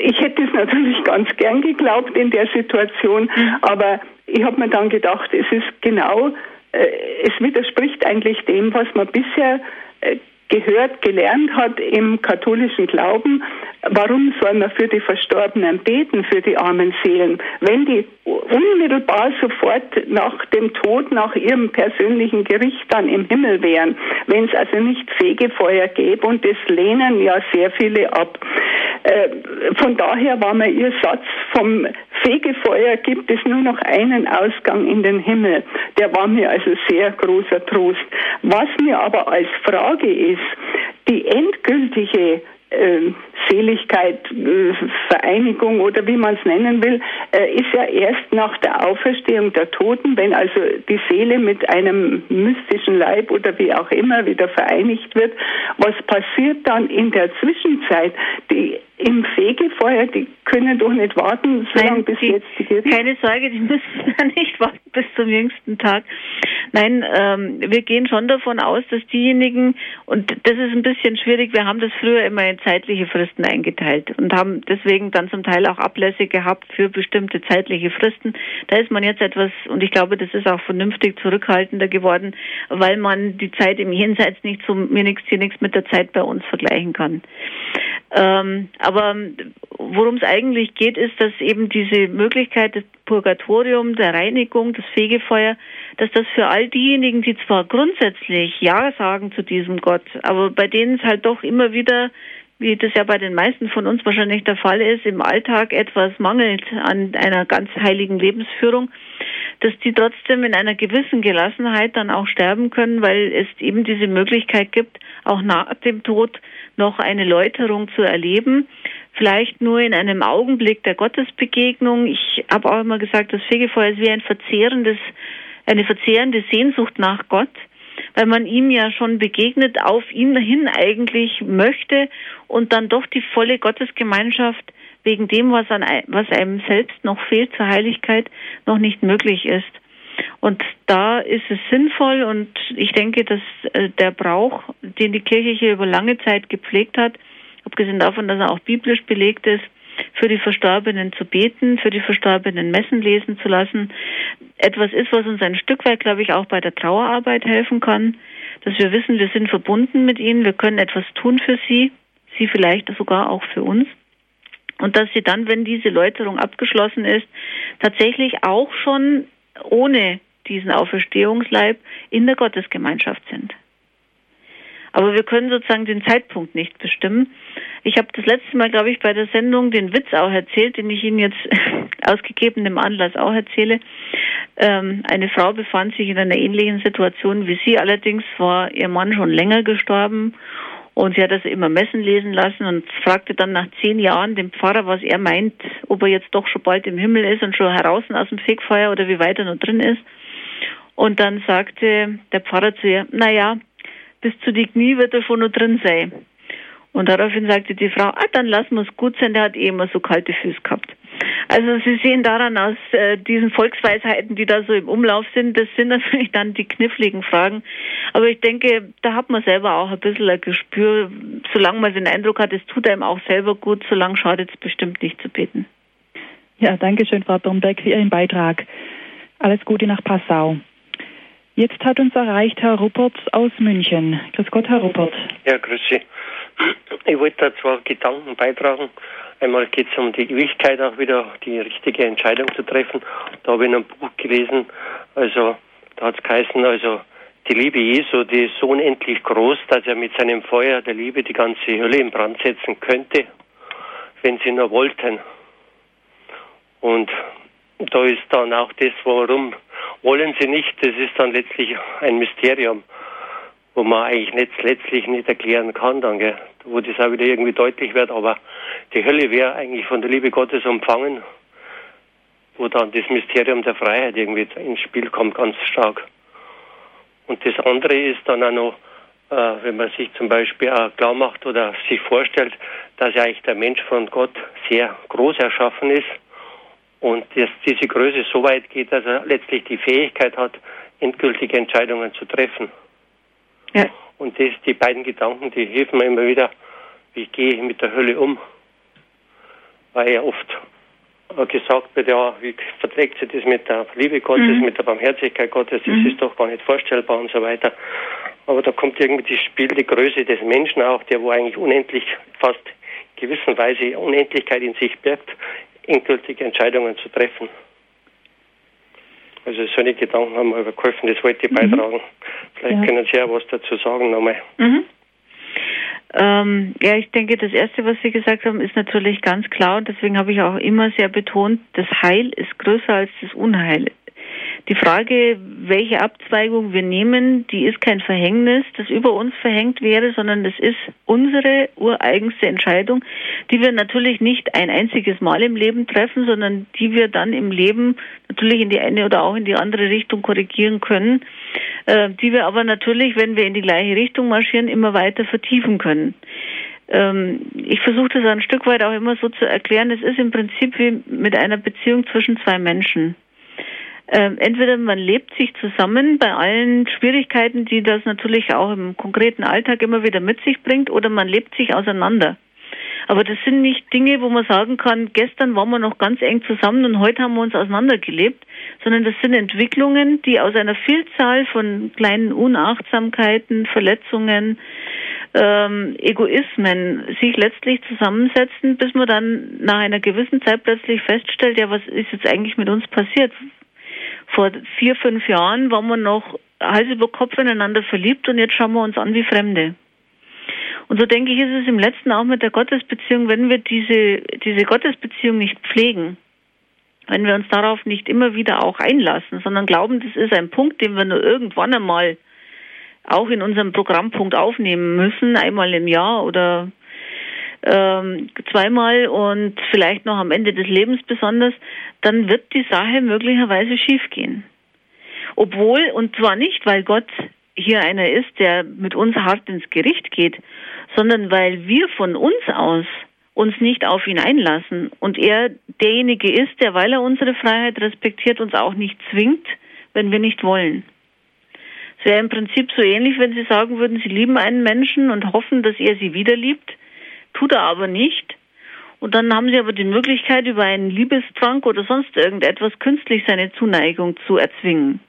ich hätte es natürlich ganz gern geglaubt in der Situation, mhm. aber ich habe mir dann gedacht, es ist genau, äh, es widerspricht eigentlich dem, was man bisher äh, gehört, gelernt hat im katholischen Glauben, warum soll man für die Verstorbenen beten, für die armen Seelen, wenn die unmittelbar sofort nach dem Tod, nach ihrem persönlichen Gericht dann im Himmel wären, wenn es also nicht Fegefeuer gäbe und das lehnen ja sehr viele ab. Äh, von daher war mir ihr Satz vom Fegefeuer gibt es nur noch einen Ausgang in den Himmel. Der war mir also sehr großer Trost. Was mir aber als Frage ist, die endgültige äh, Seligkeit, äh, Vereinigung oder wie man es nennen will, äh, ist ja erst nach der Auferstehung der Toten, wenn also die Seele mit einem mystischen Leib oder wie auch immer wieder vereinigt wird. Was passiert dann in der Zwischenzeit? Die im Fegefeuer, die können doch nicht warten, so lange bis die, jetzt die Kirche. Keine Sorge, die müssen ja nicht warten bis zum jüngsten Tag. Nein, ähm, wir gehen schon davon aus, dass diejenigen, und das ist ein bisschen schwierig, wir haben das früher immer in zeitliche Fristen eingeteilt und haben deswegen dann zum Teil auch Ablässe gehabt für bestimmte zeitliche Fristen. Da ist man jetzt etwas, und ich glaube, das ist auch vernünftig zurückhaltender geworden, weil man die Zeit im Jenseits nicht so mir nichts hier nichts mit der Zeit bei uns vergleichen kann. Ähm, aber worum es eigentlich geht, ist, dass eben diese Möglichkeit des Purgatorium, der Reinigung, das Fegefeuer, dass das für all diejenigen, die zwar grundsätzlich Ja sagen zu diesem Gott, aber bei denen es halt doch immer wieder wie das ja bei den meisten von uns wahrscheinlich der Fall ist, im Alltag etwas mangelt an einer ganz heiligen Lebensführung, dass die trotzdem in einer gewissen Gelassenheit dann auch sterben können, weil es eben diese Möglichkeit gibt, auch nach dem Tod noch eine Läuterung zu erleben. Vielleicht nur in einem Augenblick der Gottesbegegnung. Ich habe auch immer gesagt, das Fegefeuer ist wie ein verzehrendes, eine verzehrende Sehnsucht nach Gott weil man ihm ja schon begegnet, auf ihn hin eigentlich möchte und dann doch die volle Gottesgemeinschaft wegen dem, was, an, was einem selbst noch fehlt zur Heiligkeit, noch nicht möglich ist. Und da ist es sinnvoll und ich denke, dass äh, der Brauch, den die Kirche hier über lange Zeit gepflegt hat, abgesehen davon, dass er auch biblisch belegt ist, für die Verstorbenen zu beten, für die Verstorbenen Messen lesen zu lassen, etwas ist, was uns ein Stück weit, glaube ich, auch bei der Trauerarbeit helfen kann, dass wir wissen, wir sind verbunden mit ihnen, wir können etwas tun für sie, sie vielleicht sogar auch für uns. Und dass sie dann, wenn diese Läuterung abgeschlossen ist, tatsächlich auch schon ohne diesen Auferstehungsleib in der Gottesgemeinschaft sind. Aber wir können sozusagen den Zeitpunkt nicht bestimmen. Ich habe das letzte Mal, glaube ich, bei der Sendung den Witz auch erzählt, den ich Ihnen jetzt aus gegebenem Anlass auch erzähle. Ähm, eine Frau befand sich in einer ähnlichen Situation wie Sie. Allerdings war ihr Mann schon länger gestorben und sie hat das immer messen lesen lassen und fragte dann nach zehn Jahren den Pfarrer, was er meint, ob er jetzt doch schon bald im Himmel ist und schon heraus aus dem Fegfeuer oder wie weit er noch drin ist. Und dann sagte der Pfarrer zu ihr, na ja, bis zu die Knie wird er schon noch drin sein. Und daraufhin sagte die Frau, ah, dann lassen wir es gut sein, der hat eh immer so kalte Füße gehabt. Also Sie sehen daran aus äh, diesen Volksweisheiten, die da so im Umlauf sind, das sind natürlich dann die kniffligen Fragen. Aber ich denke, da hat man selber auch ein bisschen ein Gespür, solange man den Eindruck hat, es tut einem auch selber gut, solange schadet es bestimmt nicht zu beten. Ja, danke schön, Frau Dombeck, für Ihren Beitrag. Alles Gute nach Passau. Jetzt hat uns erreicht Herr Ruppert aus München. Grüß Gott, Herr Ruppert. Ja, grüß Sie. Ich wollte da zwei Gedanken beitragen. Einmal geht es um die Ewigkeit auch wieder, die richtige Entscheidung zu treffen. Da habe ich in einem Buch gelesen, also da hat es geheißen, also die Liebe Jesu, die ist so unendlich groß, dass er mit seinem Feuer der Liebe die ganze Hölle in Brand setzen könnte, wenn sie nur wollten. Und da ist dann auch das, warum wollen sie nicht, das ist dann letztlich ein Mysterium wo man eigentlich nicht, letztlich nicht erklären kann, dann, gell? wo das auch wieder irgendwie deutlich wird. Aber die Hölle wäre eigentlich von der Liebe Gottes umfangen, wo dann das Mysterium der Freiheit irgendwie ins Spiel kommt, ganz stark. Und das andere ist dann auch noch, äh, wenn man sich zum Beispiel auch klar macht oder sich vorstellt, dass ja eigentlich der Mensch von Gott sehr groß erschaffen ist und dass diese Größe so weit geht, dass er letztlich die Fähigkeit hat, endgültige Entscheidungen zu treffen. Ja. Und das, die beiden Gedanken, die helfen mir immer wieder, wie gehe ich mit der Hölle um. Weil ja oft gesagt wird, ja, wie verträgt sich das mit der Liebe Gottes, mhm. mit der Barmherzigkeit Gottes, das mhm. ist doch gar nicht vorstellbar und so weiter. Aber da kommt irgendwie das Spiel, die Größe des Menschen auch, der wo eigentlich unendlich, fast gewissenweise Unendlichkeit in sich birgt, endgültige Entscheidungen zu treffen. Also solche Gedanken haben mir geholfen, das wollte ich mhm. beitragen. Vielleicht ja. können Sie ja was dazu sagen nochmal. Mhm. Ähm, ja, ich denke, das Erste, was Sie gesagt haben, ist natürlich ganz klar und deswegen habe ich auch immer sehr betont, das Heil ist größer als das Unheil. Die Frage, welche Abzweigung wir nehmen, die ist kein Verhängnis, das über uns verhängt wäre, sondern das ist unsere ureigenste Entscheidung, die wir natürlich nicht ein einziges Mal im Leben treffen, sondern die wir dann im Leben natürlich in die eine oder auch in die andere Richtung korrigieren können, äh, die wir aber natürlich, wenn wir in die gleiche Richtung marschieren, immer weiter vertiefen können ähm, ich versuche das ein Stück weit auch immer so zu erklären, es ist im Prinzip wie mit einer Beziehung zwischen zwei Menschen. Ähm, entweder man lebt sich zusammen bei allen Schwierigkeiten, die das natürlich auch im konkreten Alltag immer wieder mit sich bringt, oder man lebt sich auseinander. Aber das sind nicht Dinge, wo man sagen kann, gestern waren wir noch ganz eng zusammen und heute haben wir uns auseinandergelebt, sondern das sind Entwicklungen, die aus einer Vielzahl von kleinen Unachtsamkeiten, Verletzungen, ähm, Egoismen sich letztlich zusammensetzen, bis man dann nach einer gewissen Zeit plötzlich feststellt, ja, was ist jetzt eigentlich mit uns passiert? Vor vier, fünf Jahren waren wir noch Hals über Kopf ineinander verliebt und jetzt schauen wir uns an wie Fremde. Und so denke ich, ist es im letzten auch mit der Gottesbeziehung, wenn wir diese, diese Gottesbeziehung nicht pflegen, wenn wir uns darauf nicht immer wieder auch einlassen, sondern glauben, das ist ein Punkt, den wir nur irgendwann einmal auch in unserem Programmpunkt aufnehmen müssen, einmal im Jahr oder ähm, zweimal und vielleicht noch am Ende des Lebens besonders, dann wird die Sache möglicherweise schiefgehen. Obwohl, und zwar nicht, weil Gott hier einer ist, der mit uns hart ins Gericht geht, sondern weil wir von uns aus uns nicht auf ihn einlassen und er derjenige ist, der, weil er unsere Freiheit respektiert, uns auch nicht zwingt, wenn wir nicht wollen. Es wäre im Prinzip so ähnlich, wenn Sie sagen würden, Sie lieben einen Menschen und hoffen, dass er Sie wieder liebt, tut er aber nicht. Und dann haben Sie aber die Möglichkeit, über einen Liebestrank oder sonst irgendetwas künstlich seine Zuneigung zu erzwingen.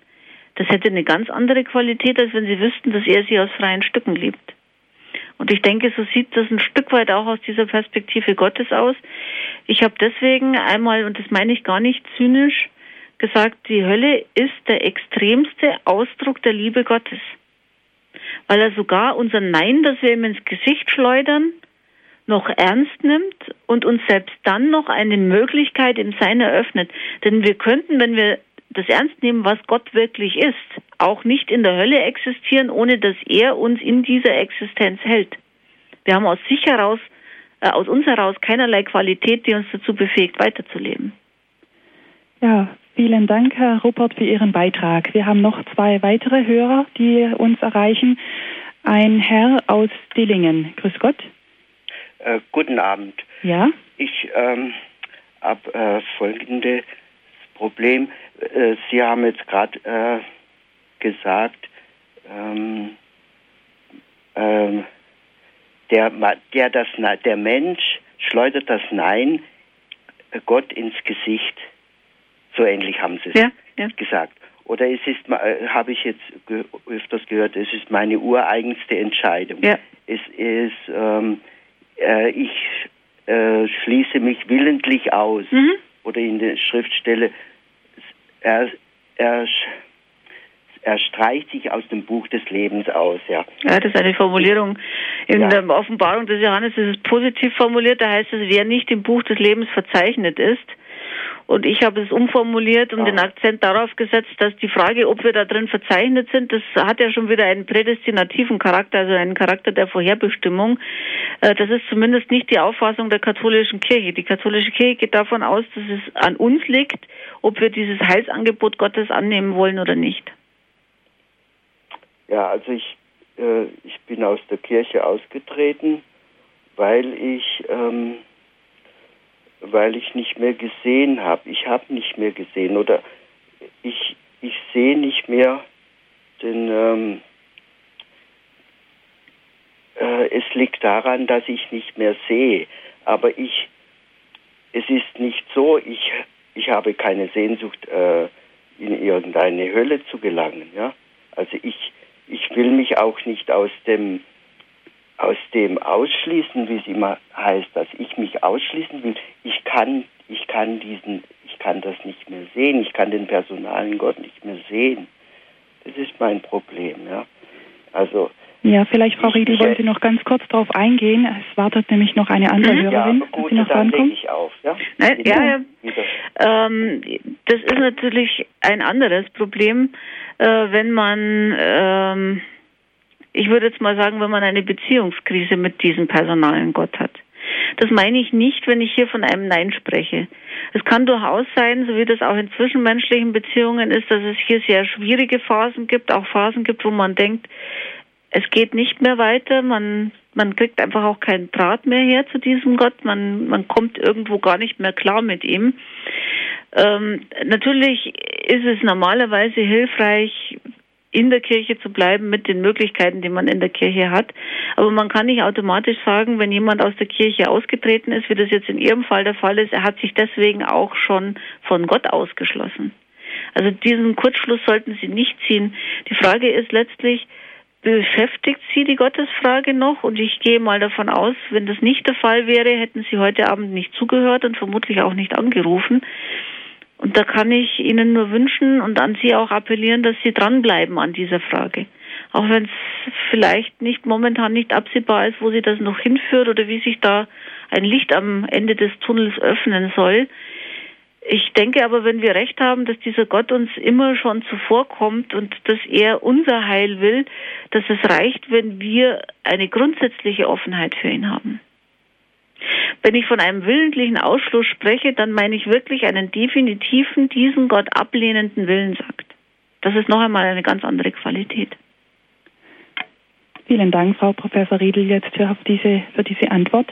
Das hätte eine ganz andere Qualität, als wenn Sie wüssten, dass er Sie aus freien Stücken liebt. Und ich denke, so sieht das ein Stück weit auch aus dieser Perspektive Gottes aus. Ich habe deswegen einmal, und das meine ich gar nicht zynisch, gesagt, die Hölle ist der extremste Ausdruck der Liebe Gottes. Weil er sogar unser Nein, das wir ihm ins Gesicht schleudern, noch ernst nimmt und uns selbst dann noch eine Möglichkeit im Sein eröffnet. Denn wir könnten, wenn wir das ernst nehmen, was Gott wirklich ist, auch nicht in der Hölle existieren, ohne dass er uns in dieser Existenz hält. Wir haben aus sich heraus, äh, aus uns heraus keinerlei Qualität, die uns dazu befähigt, weiterzuleben. Ja, vielen Dank, Herr Ruppert, für Ihren Beitrag. Wir haben noch zwei weitere Hörer, die uns erreichen. ein Herr aus Dillingen. Grüß Gott. Äh, guten Abend. Ja? Ich ähm, habe äh, folgendes Problem. Äh, Sie haben jetzt gerade äh, gesagt, ähm, ähm, der, der, das, der Mensch schleudert das Nein Gott ins Gesicht. So ähnlich haben Sie es ja, ja. gesagt. Oder es ist, äh, habe ich jetzt öfters gehört, es ist meine ureigenste Entscheidung. Ja. Es ist, ähm, äh, ich äh, schließe mich willentlich aus. Mhm. Oder in der Schriftstelle, er, er, er streicht sich aus dem Buch des Lebens aus. Ja, ja das ist eine Formulierung. In Ja. der Offenbarung des Johannes ist es positiv formuliert, da heißt es, wer nicht im Buch des Lebens verzeichnet ist. Und ich habe es umformuliert und den Akzent darauf gesetzt, dass die Frage, ob wir da drin verzeichnet sind, das hat ja schon wieder einen prädestinativen Charakter, also einen Charakter der Vorherbestimmung. Äh, Das ist zumindest nicht die Auffassung der katholischen Kirche. Die katholische Kirche geht davon aus, dass es an uns liegt, ob wir dieses Heilsangebot Gottes annehmen wollen oder nicht. ja also ich, äh, ich bin aus der Kirche ausgetreten, weil ich, ähm, weil ich nicht mehr gesehen habe. Ich habe nicht mehr gesehen oder ich, ich sehe nicht mehr den, ähm, äh, es liegt daran, dass ich nicht mehr sehe. Aber ich, es ist nicht so, ich, ich habe keine Sehnsucht, äh, in irgendeine Hölle zu gelangen. Ja? Also ich, ich will mich auch nicht aus dem, aus dem ausschließen, wie es immer heißt, dass ich mich ausschließen will. Ich kann, ich kann diesen, ich kann das nicht mehr sehen. Ich kann den personalen Gott nicht mehr sehen. Das ist mein Problem. Ja? Also Ja, vielleicht Frau Riedel ich- wollte noch ganz kurz darauf eingehen. Es wartet nämlich noch eine andere Mhm. ja, Hörerin, dass gut, sie noch dann lege ich auf. Ja? Nein, ja, ja. Ähm, das ist natürlich ein anderes Problem, äh, wenn man, ähm, ich würde jetzt mal sagen, wenn man eine Beziehungskrise mit diesem personalen Gott hat. Das meine ich nicht, wenn ich hier von einem Nein spreche. Es kann durchaus sein, so wie das auch in zwischenmenschlichen Beziehungen ist, dass es hier sehr schwierige Phasen gibt, auch Phasen gibt, wo man denkt, es geht nicht mehr weiter, man, man kriegt einfach auch keinen Draht mehr her zu diesem Gott, man, man kommt irgendwo gar nicht mehr klar mit ihm. Ähm, natürlich ist es normalerweise hilfreich, in der Kirche zu bleiben mit den Möglichkeiten, die man in der Kirche hat. Aber man kann nicht automatisch sagen, wenn jemand aus der Kirche ausgetreten ist, wie das jetzt in Ihrem Fall der Fall ist, er hat sich deswegen auch schon von Gott ausgeschlossen. Also diesen Kurzschluss sollten Sie nicht ziehen. Die Frage ist letztlich, beschäftigt Sie die Gottesfrage noch? Und ich gehe mal davon aus, wenn das nicht der Fall wäre, hätten Sie heute Abend nicht zugehört und vermutlich auch nicht angerufen. Und da kann ich Ihnen nur wünschen und an Sie auch appellieren, dass Sie dranbleiben an dieser Frage. Auch wenn es vielleicht nicht momentan nicht absehbar ist, wo Sie das noch hinführt oder wie sich da ein Licht am Ende des Tunnels öffnen soll. Ich denke aber, wenn wir recht haben, dass dieser Gott uns immer schon zuvorkommt und dass er unser Heil will, dass es reicht, wenn wir eine grundsätzliche Offenheit für ihn haben. Wenn ich von einem willentlichen Ausschluss spreche, dann meine ich wirklich einen definitiven, diesen Gott ablehnenden Willensakt. Das ist noch einmal eine ganz andere Qualität. Vielen Dank, Frau Professor Riedel, jetzt für, diese, für diese Antwort.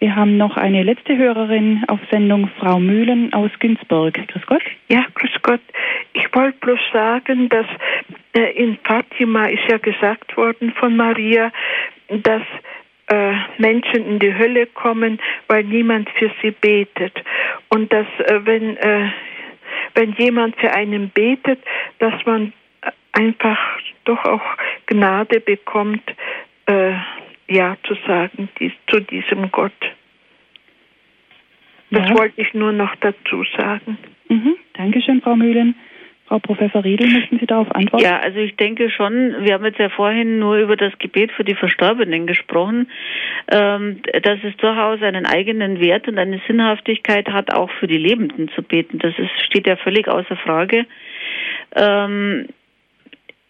Wir haben noch eine letzte Hörerin auf Sendung, Frau Mühlen aus Günzburg. Grüß Gott. Ja, grüß Gott. Ich wollte bloß sagen, dass äh, in Fatima ist ja gesagt worden von Maria, dass äh, Menschen in die Hölle kommen, weil niemand für sie betet. Und dass, äh, wenn, äh, wenn jemand für einen betet, dass man einfach doch auch Gnade bekommt, äh, Ja zu sagen dies, zu diesem Gott. Das Ja. wollte ich nur noch dazu sagen. Mhm. Dankeschön, Frau Mühlen. Frau Professor Riedel, möchten Sie darauf antworten? Ja, also ich denke schon, wir haben jetzt ja vorhin nur über das Gebet für die Verstorbenen gesprochen, ähm, dass es durchaus einen eigenen Wert und eine Sinnhaftigkeit hat, auch für die Lebenden zu beten. Das ist, steht ja völlig außer Frage. Ähm,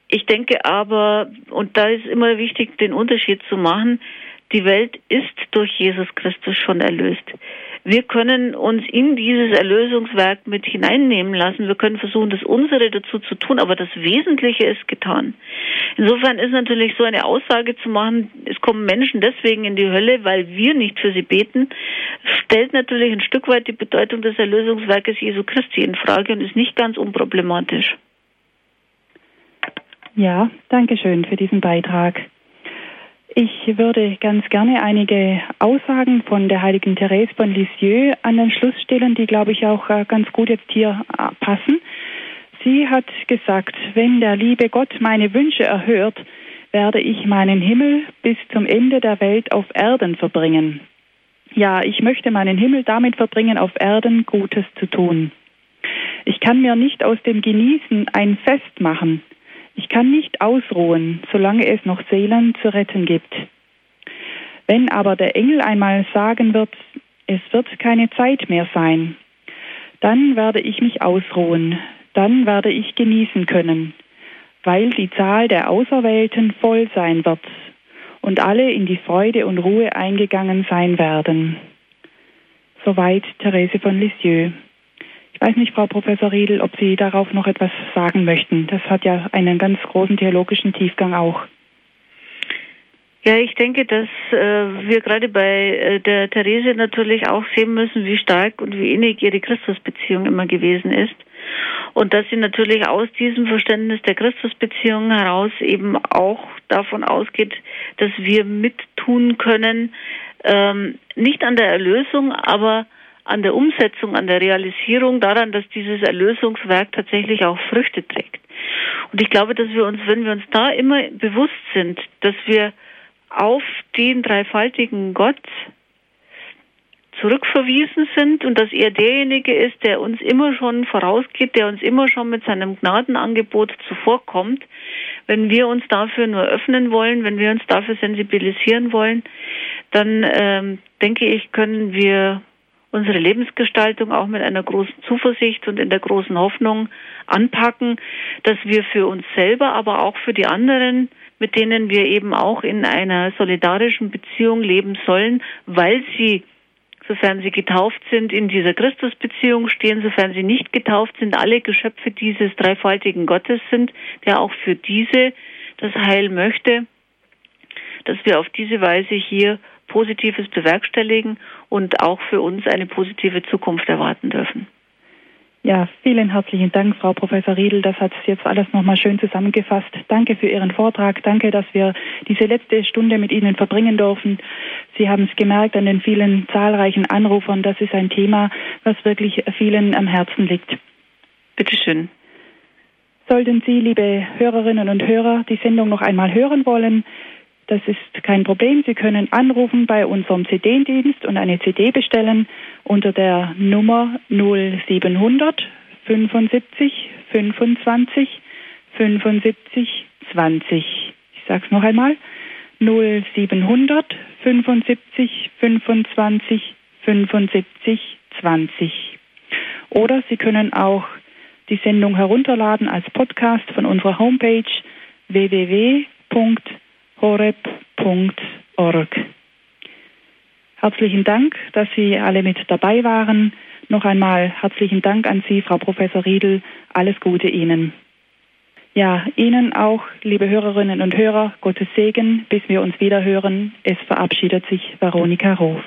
ich denke aber, und da ist immer wichtig, den Unterschied zu machen, die Welt ist durch Jesus Christus schon erlöst. Wir können uns in dieses Erlösungswerk mit hineinnehmen lassen. Wir können versuchen, das unsere dazu zu tun, aber das Wesentliche ist getan. Insofern ist natürlich so eine Aussage zu machen, es kommen Menschen deswegen in die Hölle, weil wir nicht für sie beten, stellt natürlich ein Stück weit die Bedeutung des Erlösungswerkes Jesu Christi in Frage und ist nicht ganz unproblematisch. Ja, danke schön für diesen Beitrag. Ich würde ganz gerne einige Aussagen von der heiligen Therese von Lisieux an den Schluss stellen, die, glaube ich, auch äh, ganz gut jetzt hier äh, passen. Sie hat gesagt, wenn der liebe Gott meine Wünsche erhört, werde ich meinen Himmel bis zum Ende der Welt auf Erden verbringen. Ja, ich möchte meinen Himmel damit verbringen, auf Erden Gutes zu tun. Ich kann mir nicht aus dem Genießen ein Fest machen. Ich kann nicht ausruhen, solange es noch Seelen zu retten gibt. Wenn aber der Engel einmal sagen wird, es wird keine Zeit mehr sein, dann werde ich mich ausruhen, dann werde ich genießen können, weil die Zahl der Auserwählten voll sein wird und alle in die Freude und Ruhe eingegangen sein werden. Soweit Therese von Lisieux. Ich weiß nicht, Frau Professor Riedel, ob Sie darauf noch etwas sagen möchten. Das hat ja einen ganz großen theologischen Tiefgang auch. Ja, ich denke, dass äh, wir gerade bei äh, der Therese natürlich auch sehen müssen, wie stark und wie innig ihre Christusbeziehung immer gewesen ist. Und dass sie natürlich aus diesem Verständnis der Christusbeziehung heraus eben auch davon ausgeht, dass wir mittun können, ähm, nicht an der Erlösung, aber an der Umsetzung, an der Realisierung, daran, dass dieses Erlösungswerk tatsächlich auch Früchte trägt. Und ich glaube, dass wir uns, wenn wir uns da immer bewusst sind, dass wir auf den dreifaltigen Gott zurückverwiesen sind und dass er derjenige ist, der uns immer schon vorausgeht, der uns immer schon mit seinem Gnadenangebot zuvorkommt, wenn wir uns dafür nur öffnen wollen, wenn wir uns dafür sensibilisieren wollen, dann ähm, denke ich, können wir unsere Lebensgestaltung auch mit einer großen Zuversicht und in der großen Hoffnung anpacken, dass wir für uns selber, aber auch für die anderen, mit denen wir eben auch in einer solidarischen Beziehung leben sollen, weil sie sofern sie getauft sind, in dieser Christusbeziehung stehen, sofern sie nicht getauft sind, alle Geschöpfe dieses dreifaltigen Gottes sind, der auch für diese das Heil möchte, dass wir auf diese Weise hier Positives bewerkstelligen und auch für uns eine positive Zukunft erwarten dürfen. Ja, vielen herzlichen Dank, Frau Professor Riedel. Das hat jetzt alles nochmal schön zusammengefasst. Danke für Ihren Vortrag. Danke, dass wir diese letzte Stunde mit Ihnen verbringen dürfen. Sie haben es gemerkt an den vielen zahlreichen Anrufern. Das ist ein Thema, was wirklich vielen am Herzen liegt. Bitteschön. Sollten Sie, liebe Hörerinnen und Hörer, die Sendung noch einmal hören wollen, das ist kein Problem. Sie können anrufen bei unserem CD-Dienst und eine CD bestellen unter der Nummer 0700 75 25 75 20. Ich sage es noch einmal. 0700 75 25 75 20. Oder Sie können auch die Sendung herunterladen als Podcast von unserer Homepage www horeb.org. Herzlichen Dank, dass Sie alle mit dabei waren. Noch einmal herzlichen Dank an Sie, Frau Professor Riedel. Alles Gute Ihnen. Ja, Ihnen auch, liebe Hörerinnen und Hörer, Gottes Segen, bis wir uns wieder hören. Es verabschiedet sich Veronika Roth.